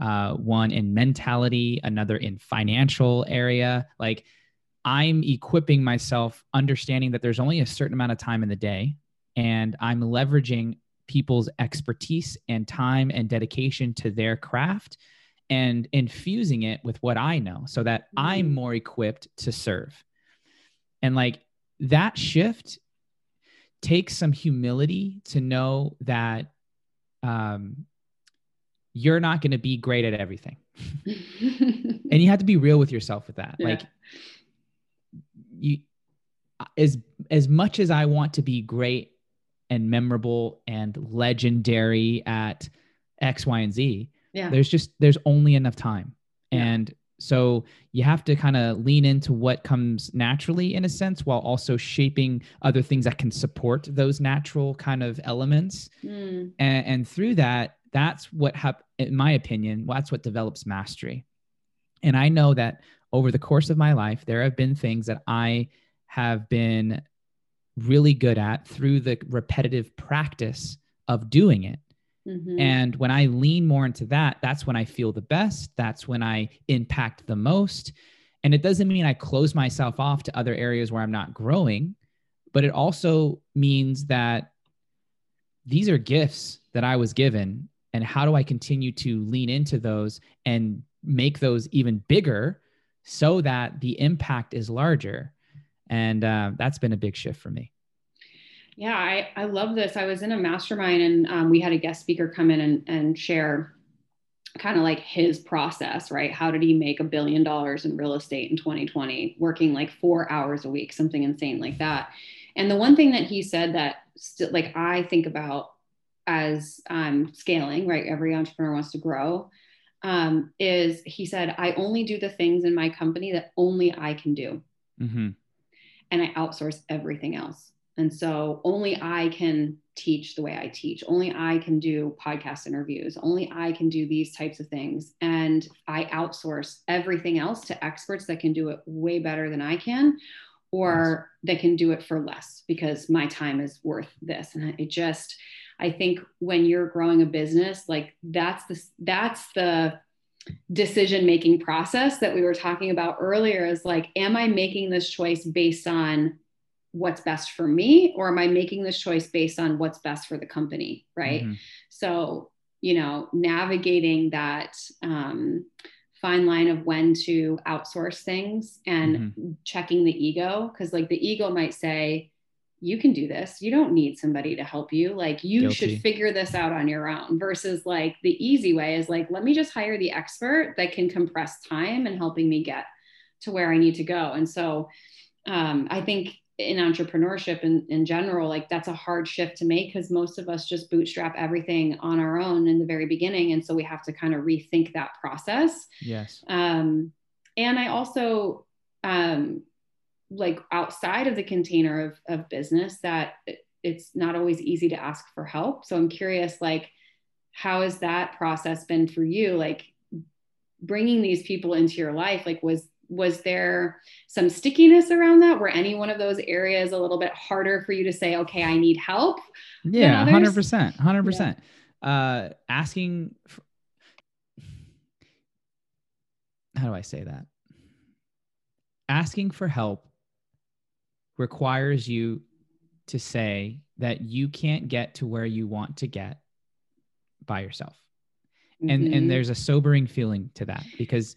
uh, one in mentality, another in financial area. Like I'm equipping myself, understanding that there's only a certain amount of time in the day, and I'm leveraging people's expertise and time and dedication to their craft and infusing it with what I know so that mm-hmm. I'm more equipped to serve. And like that shift takes some humility to know that um, you're not going to be great at everything. and you have to be real with yourself with that. Yeah. Like you as as much as I want to be great and memorable and legendary at X, Y, and Z, yeah. there's just there's only enough time. Yeah. And so you have to kind of lean into what comes naturally in a sense while also shaping other things that can support those natural kind of elements. Mm. And, and, through that, that's what, hap- in my opinion, that's what develops mastery. And I know that over the course of my life, there have been things that I have been really good at through the repetitive practice of doing it. Mm-hmm. And when I lean more into that, that's when I feel the best. That's when I impact the most. And it doesn't mean I close myself off to other areas where I'm not growing, but it also means that these are gifts that I was given. And how do I continue to lean into those and make those even bigger so that the impact is larger? And uh, that's been a big shift for me. Yeah, I, I love this. I was in a mastermind and um, we had a guest speaker come in and, and share kind of like his process, right? How did he make a billion dollars in real estate in 2020, working like four hours a week, something insane like that. And the one thing that he said that st- like I think about as I'm scaling, right? Every entrepreneur wants to grow. Um, is he said, I only do the things in my company that only I can do. Mm-hmm. And I outsource everything else. And so only I can teach the way I teach. Only I can do podcast interviews. Only I can do these types of things. And I outsource everything else to experts that can do it way better than I can or yes. that can do it for less because my time is worth this. And it just, I think when you're growing a business, like that's the, that's the, decision making process that we were talking about earlier is like am i making this choice based on what's best for me or am i making this choice based on what's best for the company right mm-hmm. so you know navigating that um, fine line of when to outsource things and mm-hmm. checking the ego because like the ego might say you can do this. You don't need somebody to help you. Like you Guilty. should figure this out on your own versus like the easy way is like let me just hire the expert that can compress time and helping me get to where i need to go. And so um, i think in entrepreneurship in, in general like that's a hard shift to make because most of us just bootstrap everything on our own in the very beginning. And so we have to kind of rethink that process. Yes. Um, and i also um, like outside of the container of, of business that it's not always easy to ask for help so i'm curious like how has that process been for you like bringing these people into your life like was was there some stickiness around that? Were any one of those areas a little bit harder for you to say, okay, I need help? Yeah, hundred percent, hundred percent. Uh, asking, for, how do I say that? Asking for help requires you to say that you can't get to where you want to get by yourself. Mm-hmm. And and mm-hmm. there's a sobering feeling to that because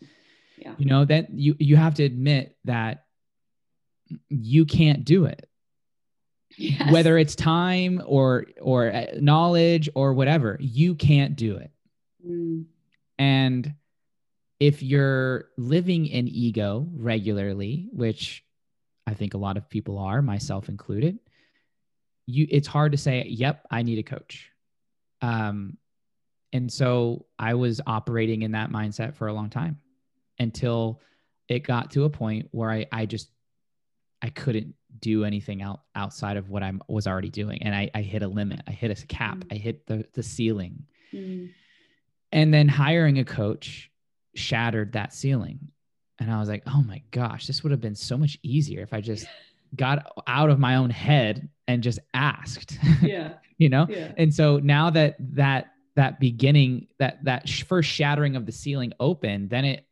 yeah. you know that you you have to admit that you can't do it yes. whether it's time or or uh, knowledge or whatever you can't do it mm. and if you're living in ego regularly which i think a lot of people are myself included you it's hard to say yep i need a coach um and so i was operating in that mindset for a long time until it got to a point where I, I just I couldn't do anything out outside of what I was already doing. And I, I hit a limit. I hit a cap. Mm. I hit the, the ceiling. Mm. And then hiring a coach shattered that ceiling. And I was like, oh my gosh, this would have been so much easier if I just got out of my own head and just asked. Yeah. you know? Yeah. And so now that that that beginning that that first shattering of the ceiling opened, then it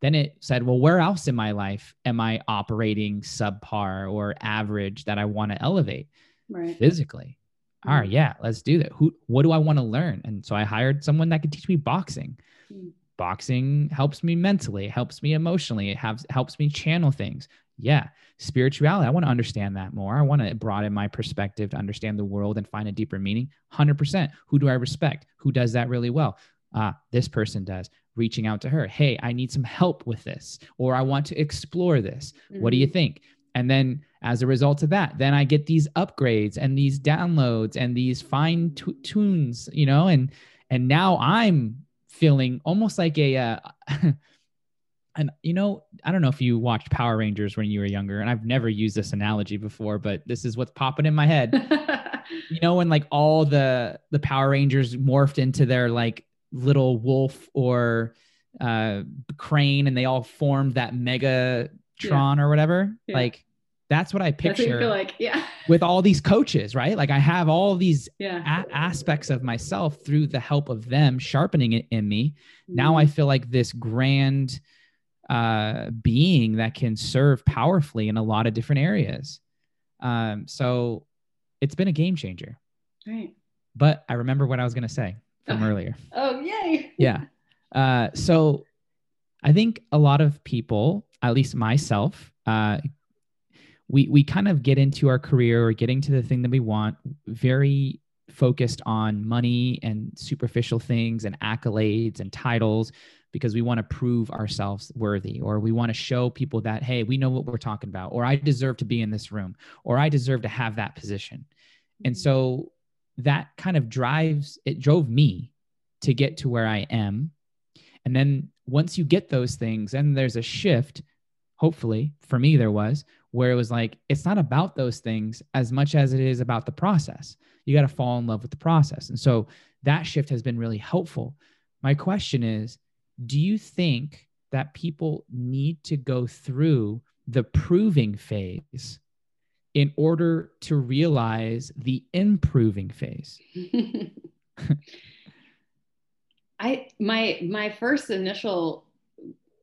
then it said, well, where else in my life am I operating subpar or average that I want to elevate Right. physically? All right, Mhm. yeah, let's do that. Who what do I want to learn? And so I hired someone that could teach me boxing. Mm. Boxing helps me mentally, it helps me emotionally, it has, helps me channel things. Yeah, spirituality. I want to understand that more. I want to broaden my perspective to understand the world and find a deeper meaning. 100%. Who do I respect? Who does that really well? Ah, this person does. Reaching out to her. Hey, I need some help with this, or I want to explore this. What do you Mhm. think? And then as a result of that, then I get these upgrades and these downloads and these fine tu- tunes, you know, and and now I'm feeling almost like a uh, and you know, I don't know if you watched Power Rangers when you were younger, and I've never used this analogy before, but this is what's popping in my head. you know, when like all the the Power Rangers morphed into their like little wolf or uh crane and they all formed that Megatron or whatever. Yeah. Like that's what I That's what you picture feel like. Yeah. With all these coaches, right? Like I have all these Yeah. a- aspects of myself through the help of them sharpening it in me. Now I feel like this grand uh, being that can serve powerfully in a lot of different areas. Um, so it's been a game changer. Right. But I remember what I was going to say from Oh. earlier. Oh, yay. Yeah. Uh, so I think a lot of people, at least myself, uh, we we kind of get into our career or getting to the thing that we want very focused on money and superficial things and accolades and titles because we want to prove ourselves worthy or we want to show people that hey we know what we're talking about or i deserve to be in this room or i deserve to have that position. And so that kind of drives it drove me to get to where i am. And then once you get those things and there's a shift. Hopefully for me there was where it was like it's not about those things as much as it is about the process. You got to fall in love with the process. And so that shift has been really helpful. My question is do you think that people need to go through the proving phase in order to realize the improving phase? I my my first initial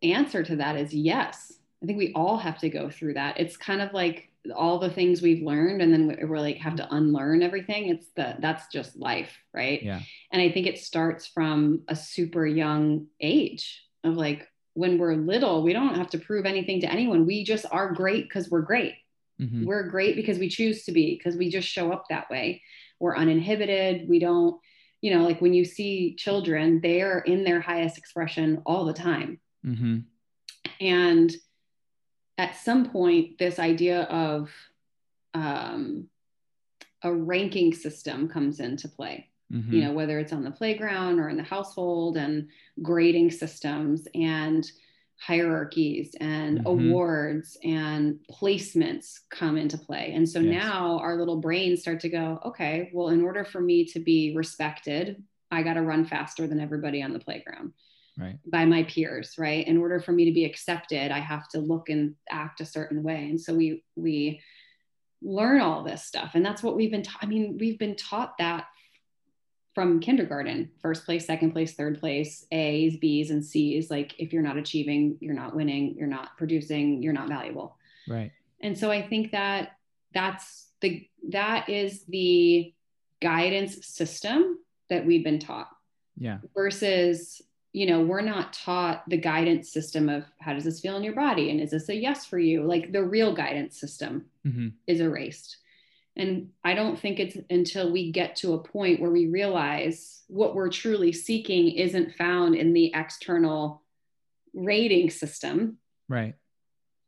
answer to that is yes. I think we all have to go through that. It's kind of like all the things we've learned and then we- we're like have to unlearn everything. It's the that's just life, right? yeah And I think it starts from a super young age of like when we're little, we don't have to prove anything to anyone. We just are great because we're great. Mhm. We're great because we choose to be, because we just show up that way. We're uninhibited. We don't, you know, like when you see children, they are in their highest expression all the time. Mhm. And at some point, this idea of um, a ranking system comes into play Mhm. you know whether it's on the playground or in the household and grading systems and hierarchies and Mhm. awards and placements come into play and so Yes. now our little brains start to go okay well in order for me to be respected i got to run faster than everybody on the playground right. by my peers right? In order for me to be accepted i have to look and act a certain way. And so we we learn all this stuff. And that's what we've been taught i mean we've been taught that from kindergarten first place second place third place a's b's and c's. Like if you're not achieving you're not winning you're not producing you're not valuable. Right. And so i think that that's the that is the guidance system that we've been taught yeah. versus you know we're not taught the guidance system of how does this feel in your body and is this a yes for you? Like the real guidance system Mhm. is erased. And i don't think it's until we get to a point where we realize what we're truly seeking isn't found in the external rating system. Right.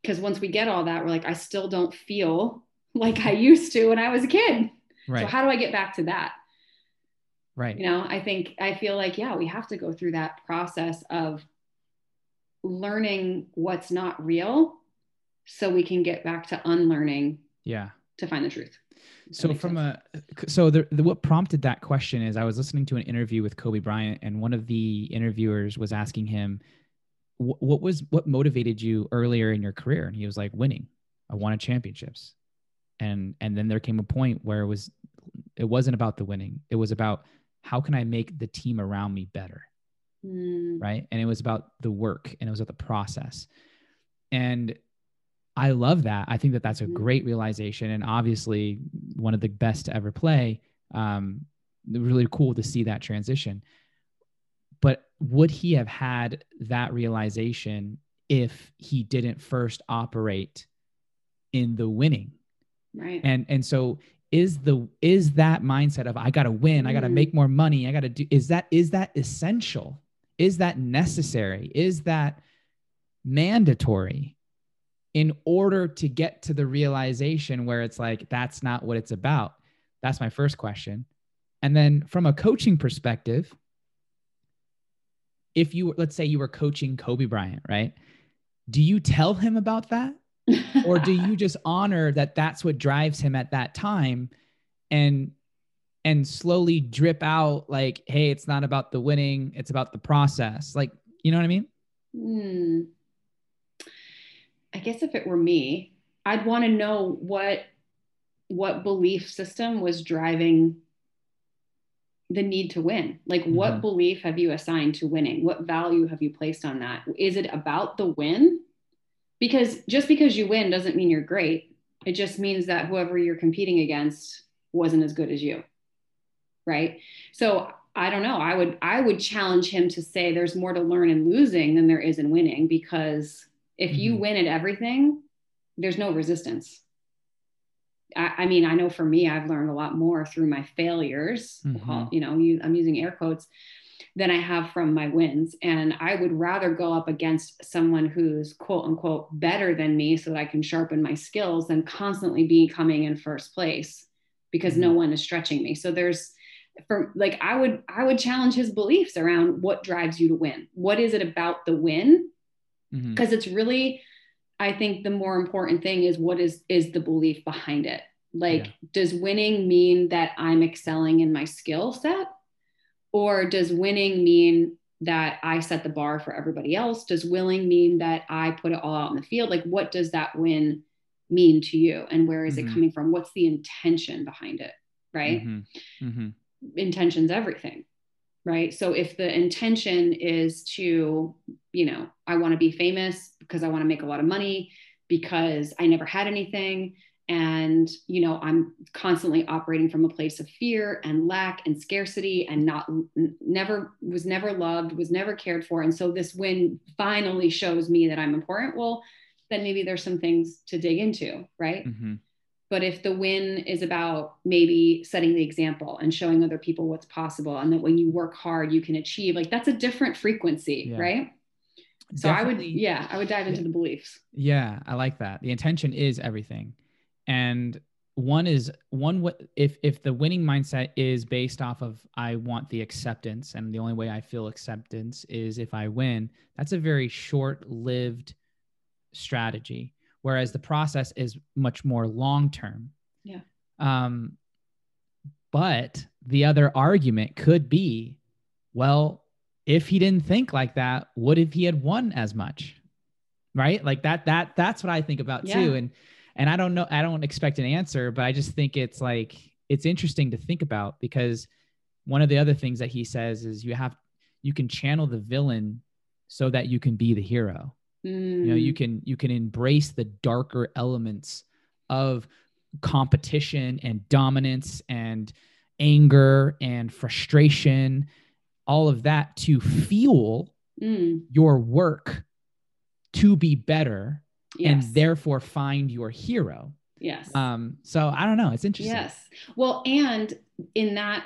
Because once we get all that we're like i still don't feel like i used to when i was a kid. Right. so how do i get back to that right. You know i think i feel like yeah we have to go through that process of learning what's not real so we can get back to unlearning yeah. to find the truth. That so from sense. a so the, the what prompted that question is i was listening to an interview with kobe bryant and one of the interviewers was asking him what was what motivated you earlier in your career? And he was like winning. I wanted championships. And and then there came a point where it was it wasn't about the winning. It was about how can i make the team around me better? Mm. right? And it was about the work and it was about the process. And i love that. I think that that's a Mhm. great realization and obviously one of the best to ever play. Um really cool to see that transition. But would he have had that realization if he didn't first operate in the winning? Right. and and so is the is that mindset of i gotta win i gotta Mm. make more money i gotta do is that is that essential? Is that necessary? Is that mandatory in order to get to the realization where it's like that's not what it's about that's my first question. And then from a coaching perspective if you let's say you were coaching kobe bryant right? Do you tell him about that or do you just honor that that's what drives him at that time and and slowly drip out like hey it's not about the winning it's about the process like you know what i mean Hmm. I guess if it were me, I'd want to know what what belief system was driving the need to win. Like what Mhm. belief have you assigned to winning? What value have you placed on that? Is it about the win? Because just because you win doesn't mean you're great. It just means that whoever you're competing against wasn't as good as you. Right? So I don't know. I would I would challenge him to say there's more to learn in losing than there is in winning because if you Mhm. win at everything, there's no resistance. I, I mean, I know for me, I've learned a lot more through my failures. Mhm. you know, you, I'm using air quotes than I have from my wins. And I would rather go up against someone who's quote unquote better than me so that I can sharpen my skills than constantly be coming in first place because no mm-hmm. one is stretching me. So there's for like I would I would challenge his beliefs around what drives you to win. What is it about the win? Mm-hmm. Because it's really I think the more important thing is what is is the belief behind it. Like Yeah. does winning mean that I'm excelling in my skill set or does winning mean that I set the bar for everybody else? Does willing mean that I put it all out in the field? Like what does that win mean to you and where is Mhm. it coming from? What's the intention behind it? Right? Mhm. Mhm. intention's everything right so if the intention is to you know i want to be famous because i want to make a lot of money because i never had anything and you know i'm constantly operating from a place of fear and lack and scarcity and not n- never was never loved was never cared for and so this win finally shows me that i'm important well then maybe there's some things to dig into right Mhm. but if the win is about maybe setting the example and showing other people what's possible and that when you work hard you can achieve like that's a different frequency Yeah. right so i would yeah i would dive into the beliefs Yeah, I like that. The intention is everything. And one is one if if the winning mindset is based off of I want the acceptance and the only way I feel acceptance is if I win, that's a very short-lived strategy whereas the process is much more long-term. Yeah. Um but the other argument could be well, if he didn't think like that, what if he had won as much? Right? Like that that that's what I think about Yeah. too and and I don't know I don't expect an answer, but I just think it's like it's interesting to think about because one of the other things that he says is you have you can channel the villain so that you can be the hero. You know you Mm, can you can embrace the darker elements of competition and dominance and anger and frustration all of that to fuel mm, your work to be better yes and therefore find your hero yes um so i don't know it's interesting Yes. Well, and in that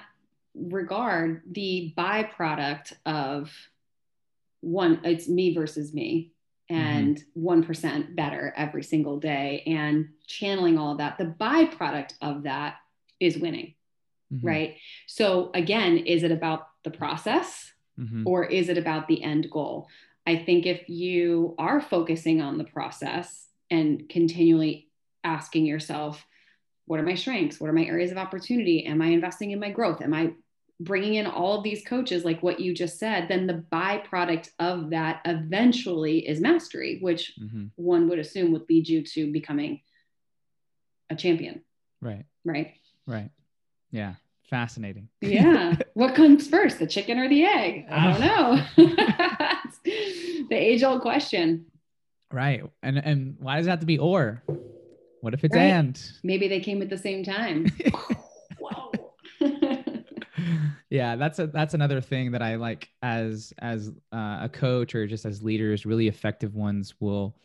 regard, the byproduct of one, it's me versus me and one better every single day and channeling all of that. The byproduct of that is winning, Mhm, right? So again, is it about the process mhm, or is it about the end goal? I think if you are focusing on the process and continually asking yourself, what are my strengths? What are my areas of opportunity? Am I investing in my growth? Am I bringing in all of these coaches, like what you just said? Then the byproduct of that eventually is mastery, which mhm. one would assume would lead you to becoming a champion. Right. Right. Right. Yeah. Fascinating. Yeah. what comes first, the chicken or the egg? I don't know. the age old question. Right. And and why does it have to be or? What if it's Right. and? Maybe they came at the same time. Yeah, that's a that's another thing that I like as as uh, a coach or just as leaders. Really effective ones will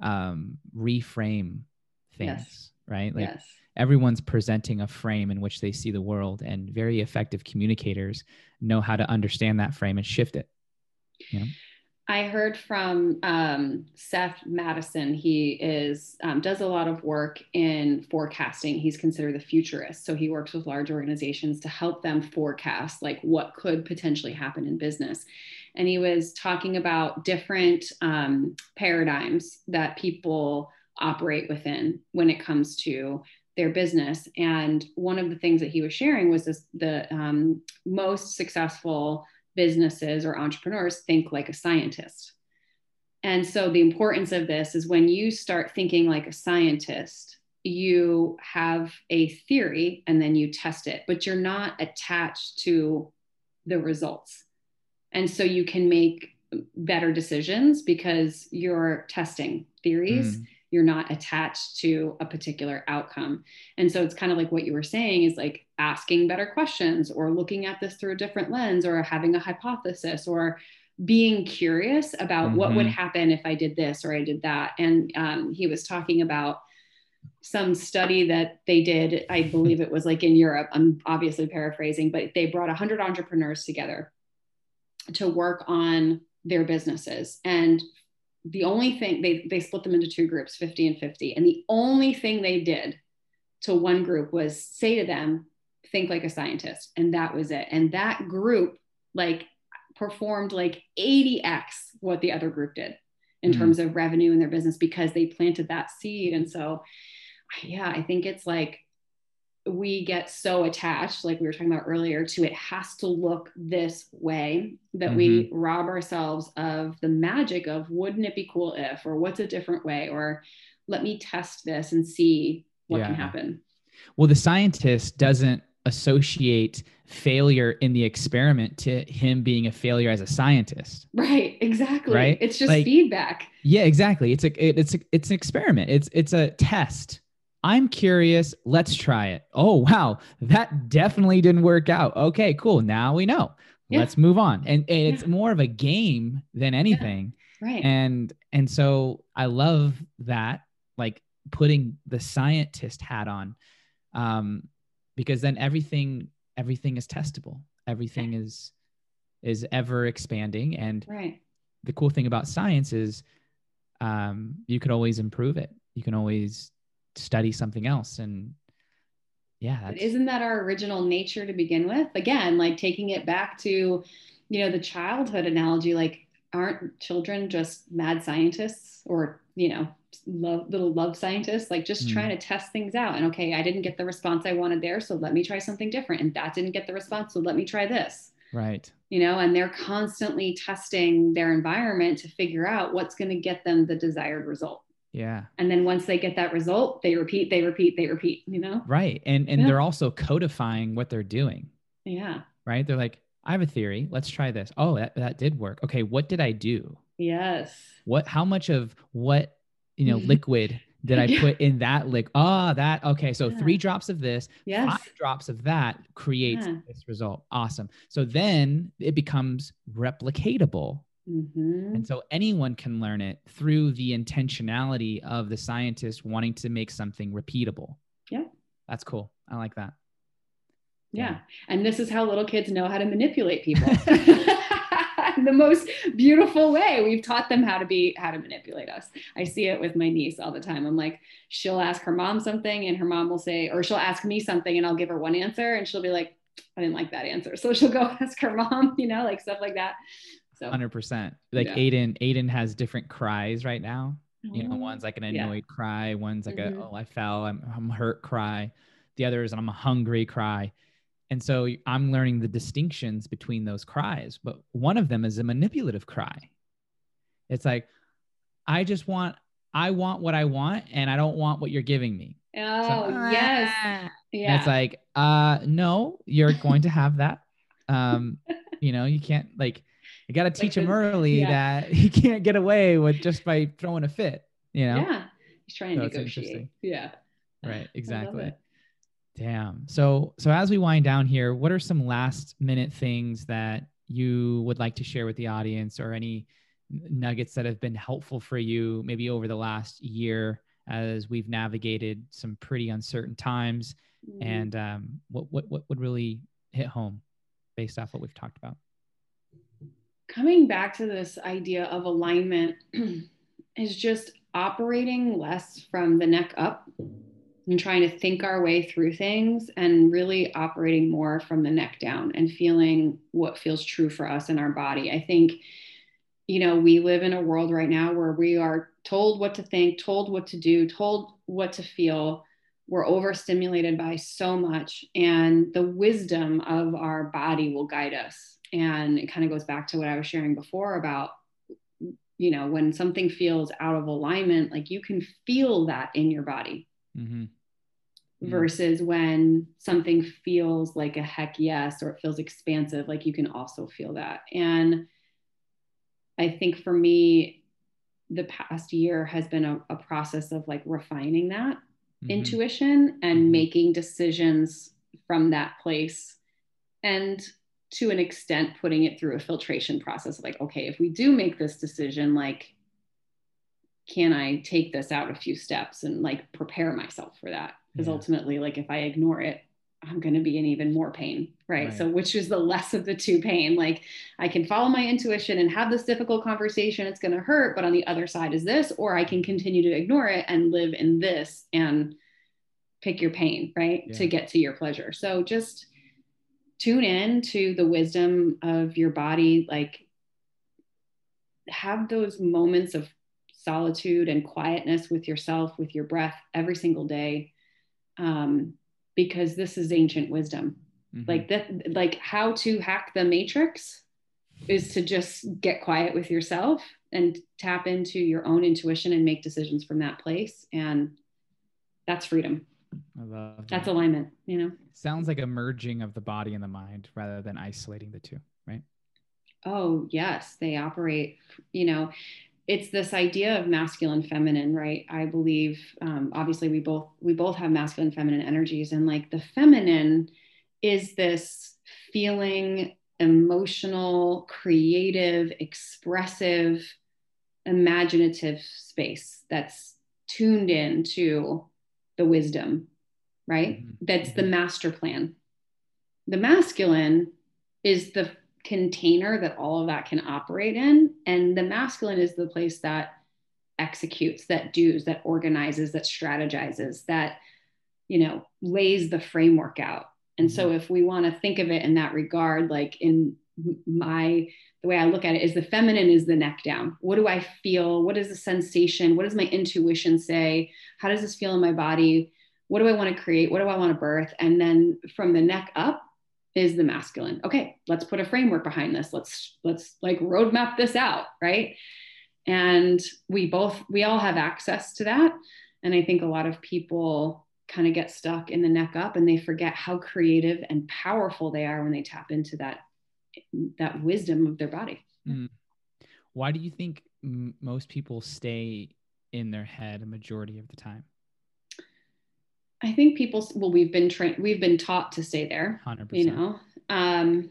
um, reframe things, Yes. right? Like yes. everyone's presenting a frame in which they see the world, and very effective communicators know how to understand that frame and shift it. I heard from um, Seth Madison. He is um, does a lot of work in forecasting. He's considered the futurist, so he works with large organizations to help them forecast like what could potentially happen in business. And he was talking about different um, paradigms that people operate within when it comes to their business. And one of the things that he was sharing was this: the um, most successful businesses or entrepreneurs think like a scientist. And so the importance of this is when you start thinking like a scientist, you have a theory and then you test it, but you're not attached to the results. And so you can make better decisions because you're testing theories Mm. you're not attached to a particular outcome. And so it's kind of like what you were saying is like asking better questions or looking at this through a different lens or having a hypothesis or being curious about what would Mhm. happen if I did this or I did that. And um, he was talking about some study that they did. I believe it was like in Europe. I'm obviously paraphrasing, but they brought 100 entrepreneurs together to work on their businesses. And the only thing they they split them into two groups 50 and 50 and the only thing they did to one group was say to them think like a scientist and that was it. And that group like performed like 80x what the other group did in Mhm. terms of revenue in their business because they planted that seed. And so yeah i think it's like we get so attached like we were talking about earlier to it has to look this way that we rob ourselves of the magic of wouldn't it be cool if or what's a different way or let me test this and see what can happen. Well, the scientist doesn't associate failure in the experiment to him being a failure as a scientist. right exactly Right? it's just Like- feedback Yeah, exactly. It's a it, it's a, it's an experiment. It's it's a test. I'm curious. Let's try it. Oh wow, that definitely didn't work out. Okay, cool. Now we know. Yeah. Let's move on. And, and it's more of a game than anything. right And and so I love that, like putting the scientist hat on, um, because then everything everything is testable. Everything is is ever expanding and right the cool thing about science is um, you can always improve it. You can always study something else, and yeah, But isn't that our original nature to begin with? Again, like taking it back to, you know, the childhood analogy, like aren't children just mad scientists or, you know, love, little love scientists, like just Mm. trying to test things out. And okay, I didn't get the response I wanted there, so let me try something different. And that didn't get the response, so let me try this. right. You know, and they're constantly testing their environment to figure out what's going to get them the desired result. Yeah, And then once they get that result, they repeat, they repeat, they repeat, you know? right. And and Yeah. they're also codifying what they're doing. Yeah. Right. They're like, I have a theory. Let's try this. Oh, that, that did work. Okay, what did I do? Yes. What? How much of what you know Mhm. liquid that I Yeah. put in that lick? Ah, that okay. So Yeah. three drops of this, Yes. five drops of that creates Yeah. this result. Awesome. So then it becomes replicatable. Mhm. And so anyone can learn it through the intentionality of the scientist wanting to make something repeatable. Yeah. That's cool. I like that. Yeah. And this is how little kids know how to manipulate people. In the most beautiful way. We've taught them how to be, how to manipulate us. I see it with my niece all the time. I'm like, she'll ask her mom something and her mom will say, or she'll ask me something and I'll give her one answer and she'll be like, I didn't like that answer. So she'll go ask her mom, you know, like stuff like that. So, 100%. Like Yeah. Aiden, Aiden has different cries right now. You know, Oh, one's like an yeah. annoyed cry, one's like Mhm. a, oh, I fell, I'm, I'm hurt cry. The other is, I'm a hungry cry. And so I'm learning the distinctions between those cries. But one of them is a manipulative cry. It's like, I just want, I want what I want, and I don't want what you're giving me. Oh, so, yes. Ah. Yeah. it's like, uh, no, you're going to have that. Um, you know, you can't like, you got to teach him early yeah. that he can't get away with just by throwing a fit, you know? Yeah. He's trying so to negotiate. Yeah. Right. Exactly. Damn. So, so as we wind down here, what are some last minute things that you would like to share with the audience or any nuggets that have been helpful for you maybe over the last year as we've navigated some pretty uncertain times mm-hmm. and um, what, what, what would really hit home based off what we've talked about coming back to this idea of alignment is just operating less from the neck up and trying to think our way through things and really operating more from the neck down and feeling what feels true for us in our body. I think, you know, we live in a world right now where we are told what to think, told what to do, told what to feel. We're overstimulated by so much, and the wisdom of our body will guide us. And it kind of goes back to what I was sharing before about you know when something feels out of alignment like you can feel that in your body mm-hmm. mm-hmm. versus when something feels like a heck yes or it feels expansive like you can also feel that and i think for me the past year has been a, a process of like refining that mm-hmm. intuition and mm-hmm. making decisions from that place and to an extent putting it through a filtration process like okay if we do make this decision like can I take this out a few steps and like prepare myself for that? Because yeah. ultimately, like if I ignore it, I'm going to be in even more pain, right? right? So, which is the less of the two pain? Like, I can follow my intuition and have this difficult conversation. It's going to hurt, but on the other side is this, or I can continue to ignore it and live in this and pick your pain, right? Yeah. To get to your pleasure. So, just tune in to the wisdom of your body. Like, have those moments of solitude and quietness with yourself, with your breath every single day. Um, because this is ancient wisdom. Mm-hmm. Like that, like how to hack the matrix is to just get quiet with yourself and tap into your own intuition and make decisions from that place. And that's freedom. I love that. That's alignment, you know? Sounds like a merging of the body and the mind rather than isolating the two, right? Oh, yes. They operate, you know, it's this idea of masculine feminine right i believe um, obviously we both we both have masculine feminine energies and like the feminine is this feeling emotional creative expressive imaginative space that's tuned in to the wisdom right mm-hmm. that's the mm-hmm. master plan the masculine is the container that all of that can operate in. And the masculine is the place that executes, that does, that organizes, that strategizes, that, you know, lays the framework out. And so mm-hmm. if we want to think of it in that regard, like in my the way I look at it is the feminine is the neck down. What do I feel? What is the sensation? What does my intuition say? How does this feel in my body? What do I want to create? What do I want to birth? And then from the neck up, is the masculine. Okay let's put a framework behind this. Let's let's like roadmap this out right? And we both we all have access to that. And i think a lot of people kind of get stuck in the neck up and they forget how creative and powerful they are when they tap into that that wisdom of their body. Mm. why do you think m- most people stay in their head a majority of the time I think people, well, we've been trained, we've been taught to stay there. 100%. You know, um,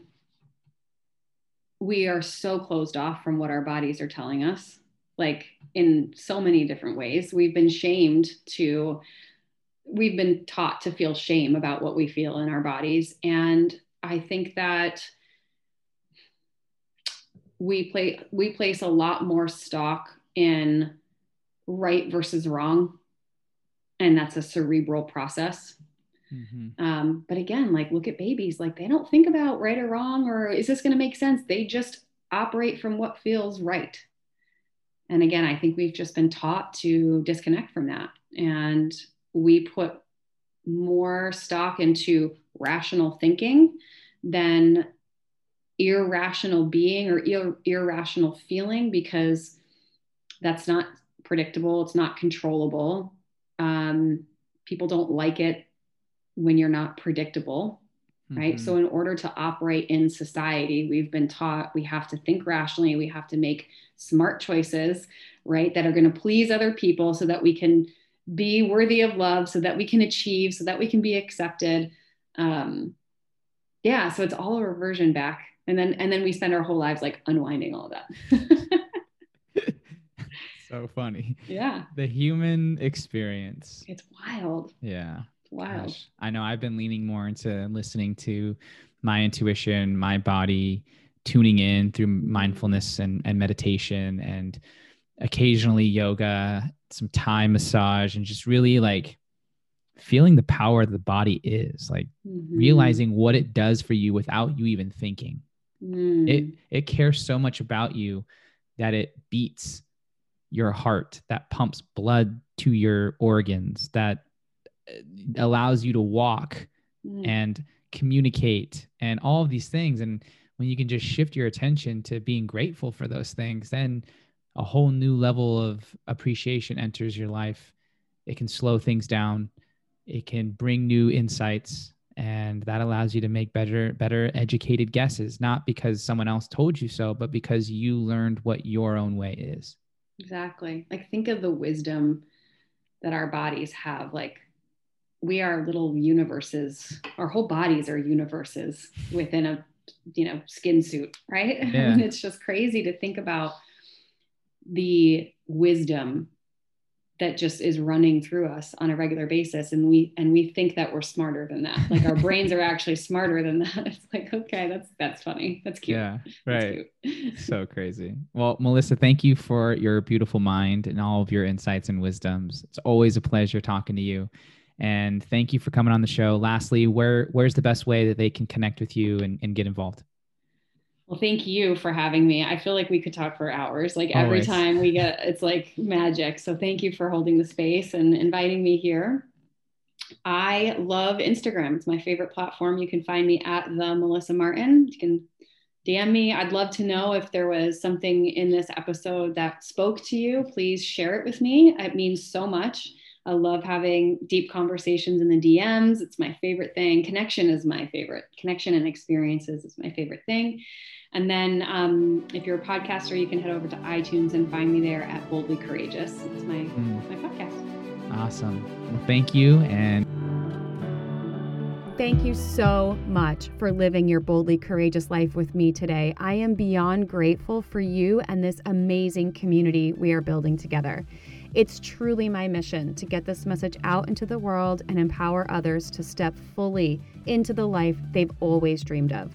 we are so closed off from what our bodies are telling us, like in so many different ways. We've been shamed to, we've been taught to feel shame about what we feel in our bodies. And I think that we play, we place a lot more stock in right versus wrong and that's a cerebral process. Mm-hmm. um, but again like look at babies like they don't think about right or wrong or is this going to make sense? They just operate from what feels right. And again i think we've just been taught to disconnect from that and we put more stock into rational thinking than irrational being or ir- irrational feeling because that's not predictable it's not controllable um, people don't like it when you're not predictable right? Mm-hmm. so in order to operate in society we've been taught we have to think rationally we have to make smart choices right that are going to please other people so that we can be worthy of love so that we can achieve so that we can be accepted. Um yeah so it's all a reversion back. And then and then we spend our whole lives like unwinding all of that so funny yeah the human experience it's wild yeah Wow. Gosh, I know I've been leaning more into listening to my intuition, my body, tuning in through mindfulness and, and meditation and occasionally yoga, some Thai massage, and just really like feeling the power the body is, like mm-hmm. realizing what it does for you without you even thinking. Mm. It it cares so much about you that it beats your heart, that pumps blood to your organs, that allows you to walk mm. and communicate and all of these things. And when you can just shift your attention to being grateful for those things then a whole new level of appreciation enters your life. It can slow things down. It can bring new insights and that allows you to make better better educated guesses not because someone else told you so but because you learned what your own way is exactly like think of the wisdom that our bodies have like we are little universes. Our whole bodies are universes within a you know skin suit, right? Yeah. it's just crazy to think about the wisdom that just is running through us on a regular basis and we and we think that we're smarter than that. Like our brains are actually smarter than that. It's like okay that's that's funny. That's cute. Yeah right. so crazy. Well melissa thank you for your beautiful mind and all of your insights and wisdoms. It's always a pleasure talking to you. And thank you for coming on the show. Lastly, where where's the best way that they can connect with you and, and get involved? Well, thank you for having me. I feel like we could talk for hours. Like every Always. time we get, it's like magic. So thank you for holding the space and inviting me here. I love Instagram. It's my favorite platform. You can find me at the Melissa Martin. You can DM me. I'd love to know if there was something in this episode that spoke to you. Please share it with me. It means so much. I love having deep conversations in the DMs. It's my favorite thing. Connection is my favorite. Connection and experiences is my favorite thing. And then um, if you're a podcaster, you can head over to iTunes and find me there at Boldly Courageous. It's my, mm. my podcast. Awesome. Well, thank you. And Thank you so much for living your boldly courageous life with me today. I am beyond grateful for you and this amazing community we are building together. It's truly my mission to get this message out into the world and empower others to step fully into the life they've always dreamed of.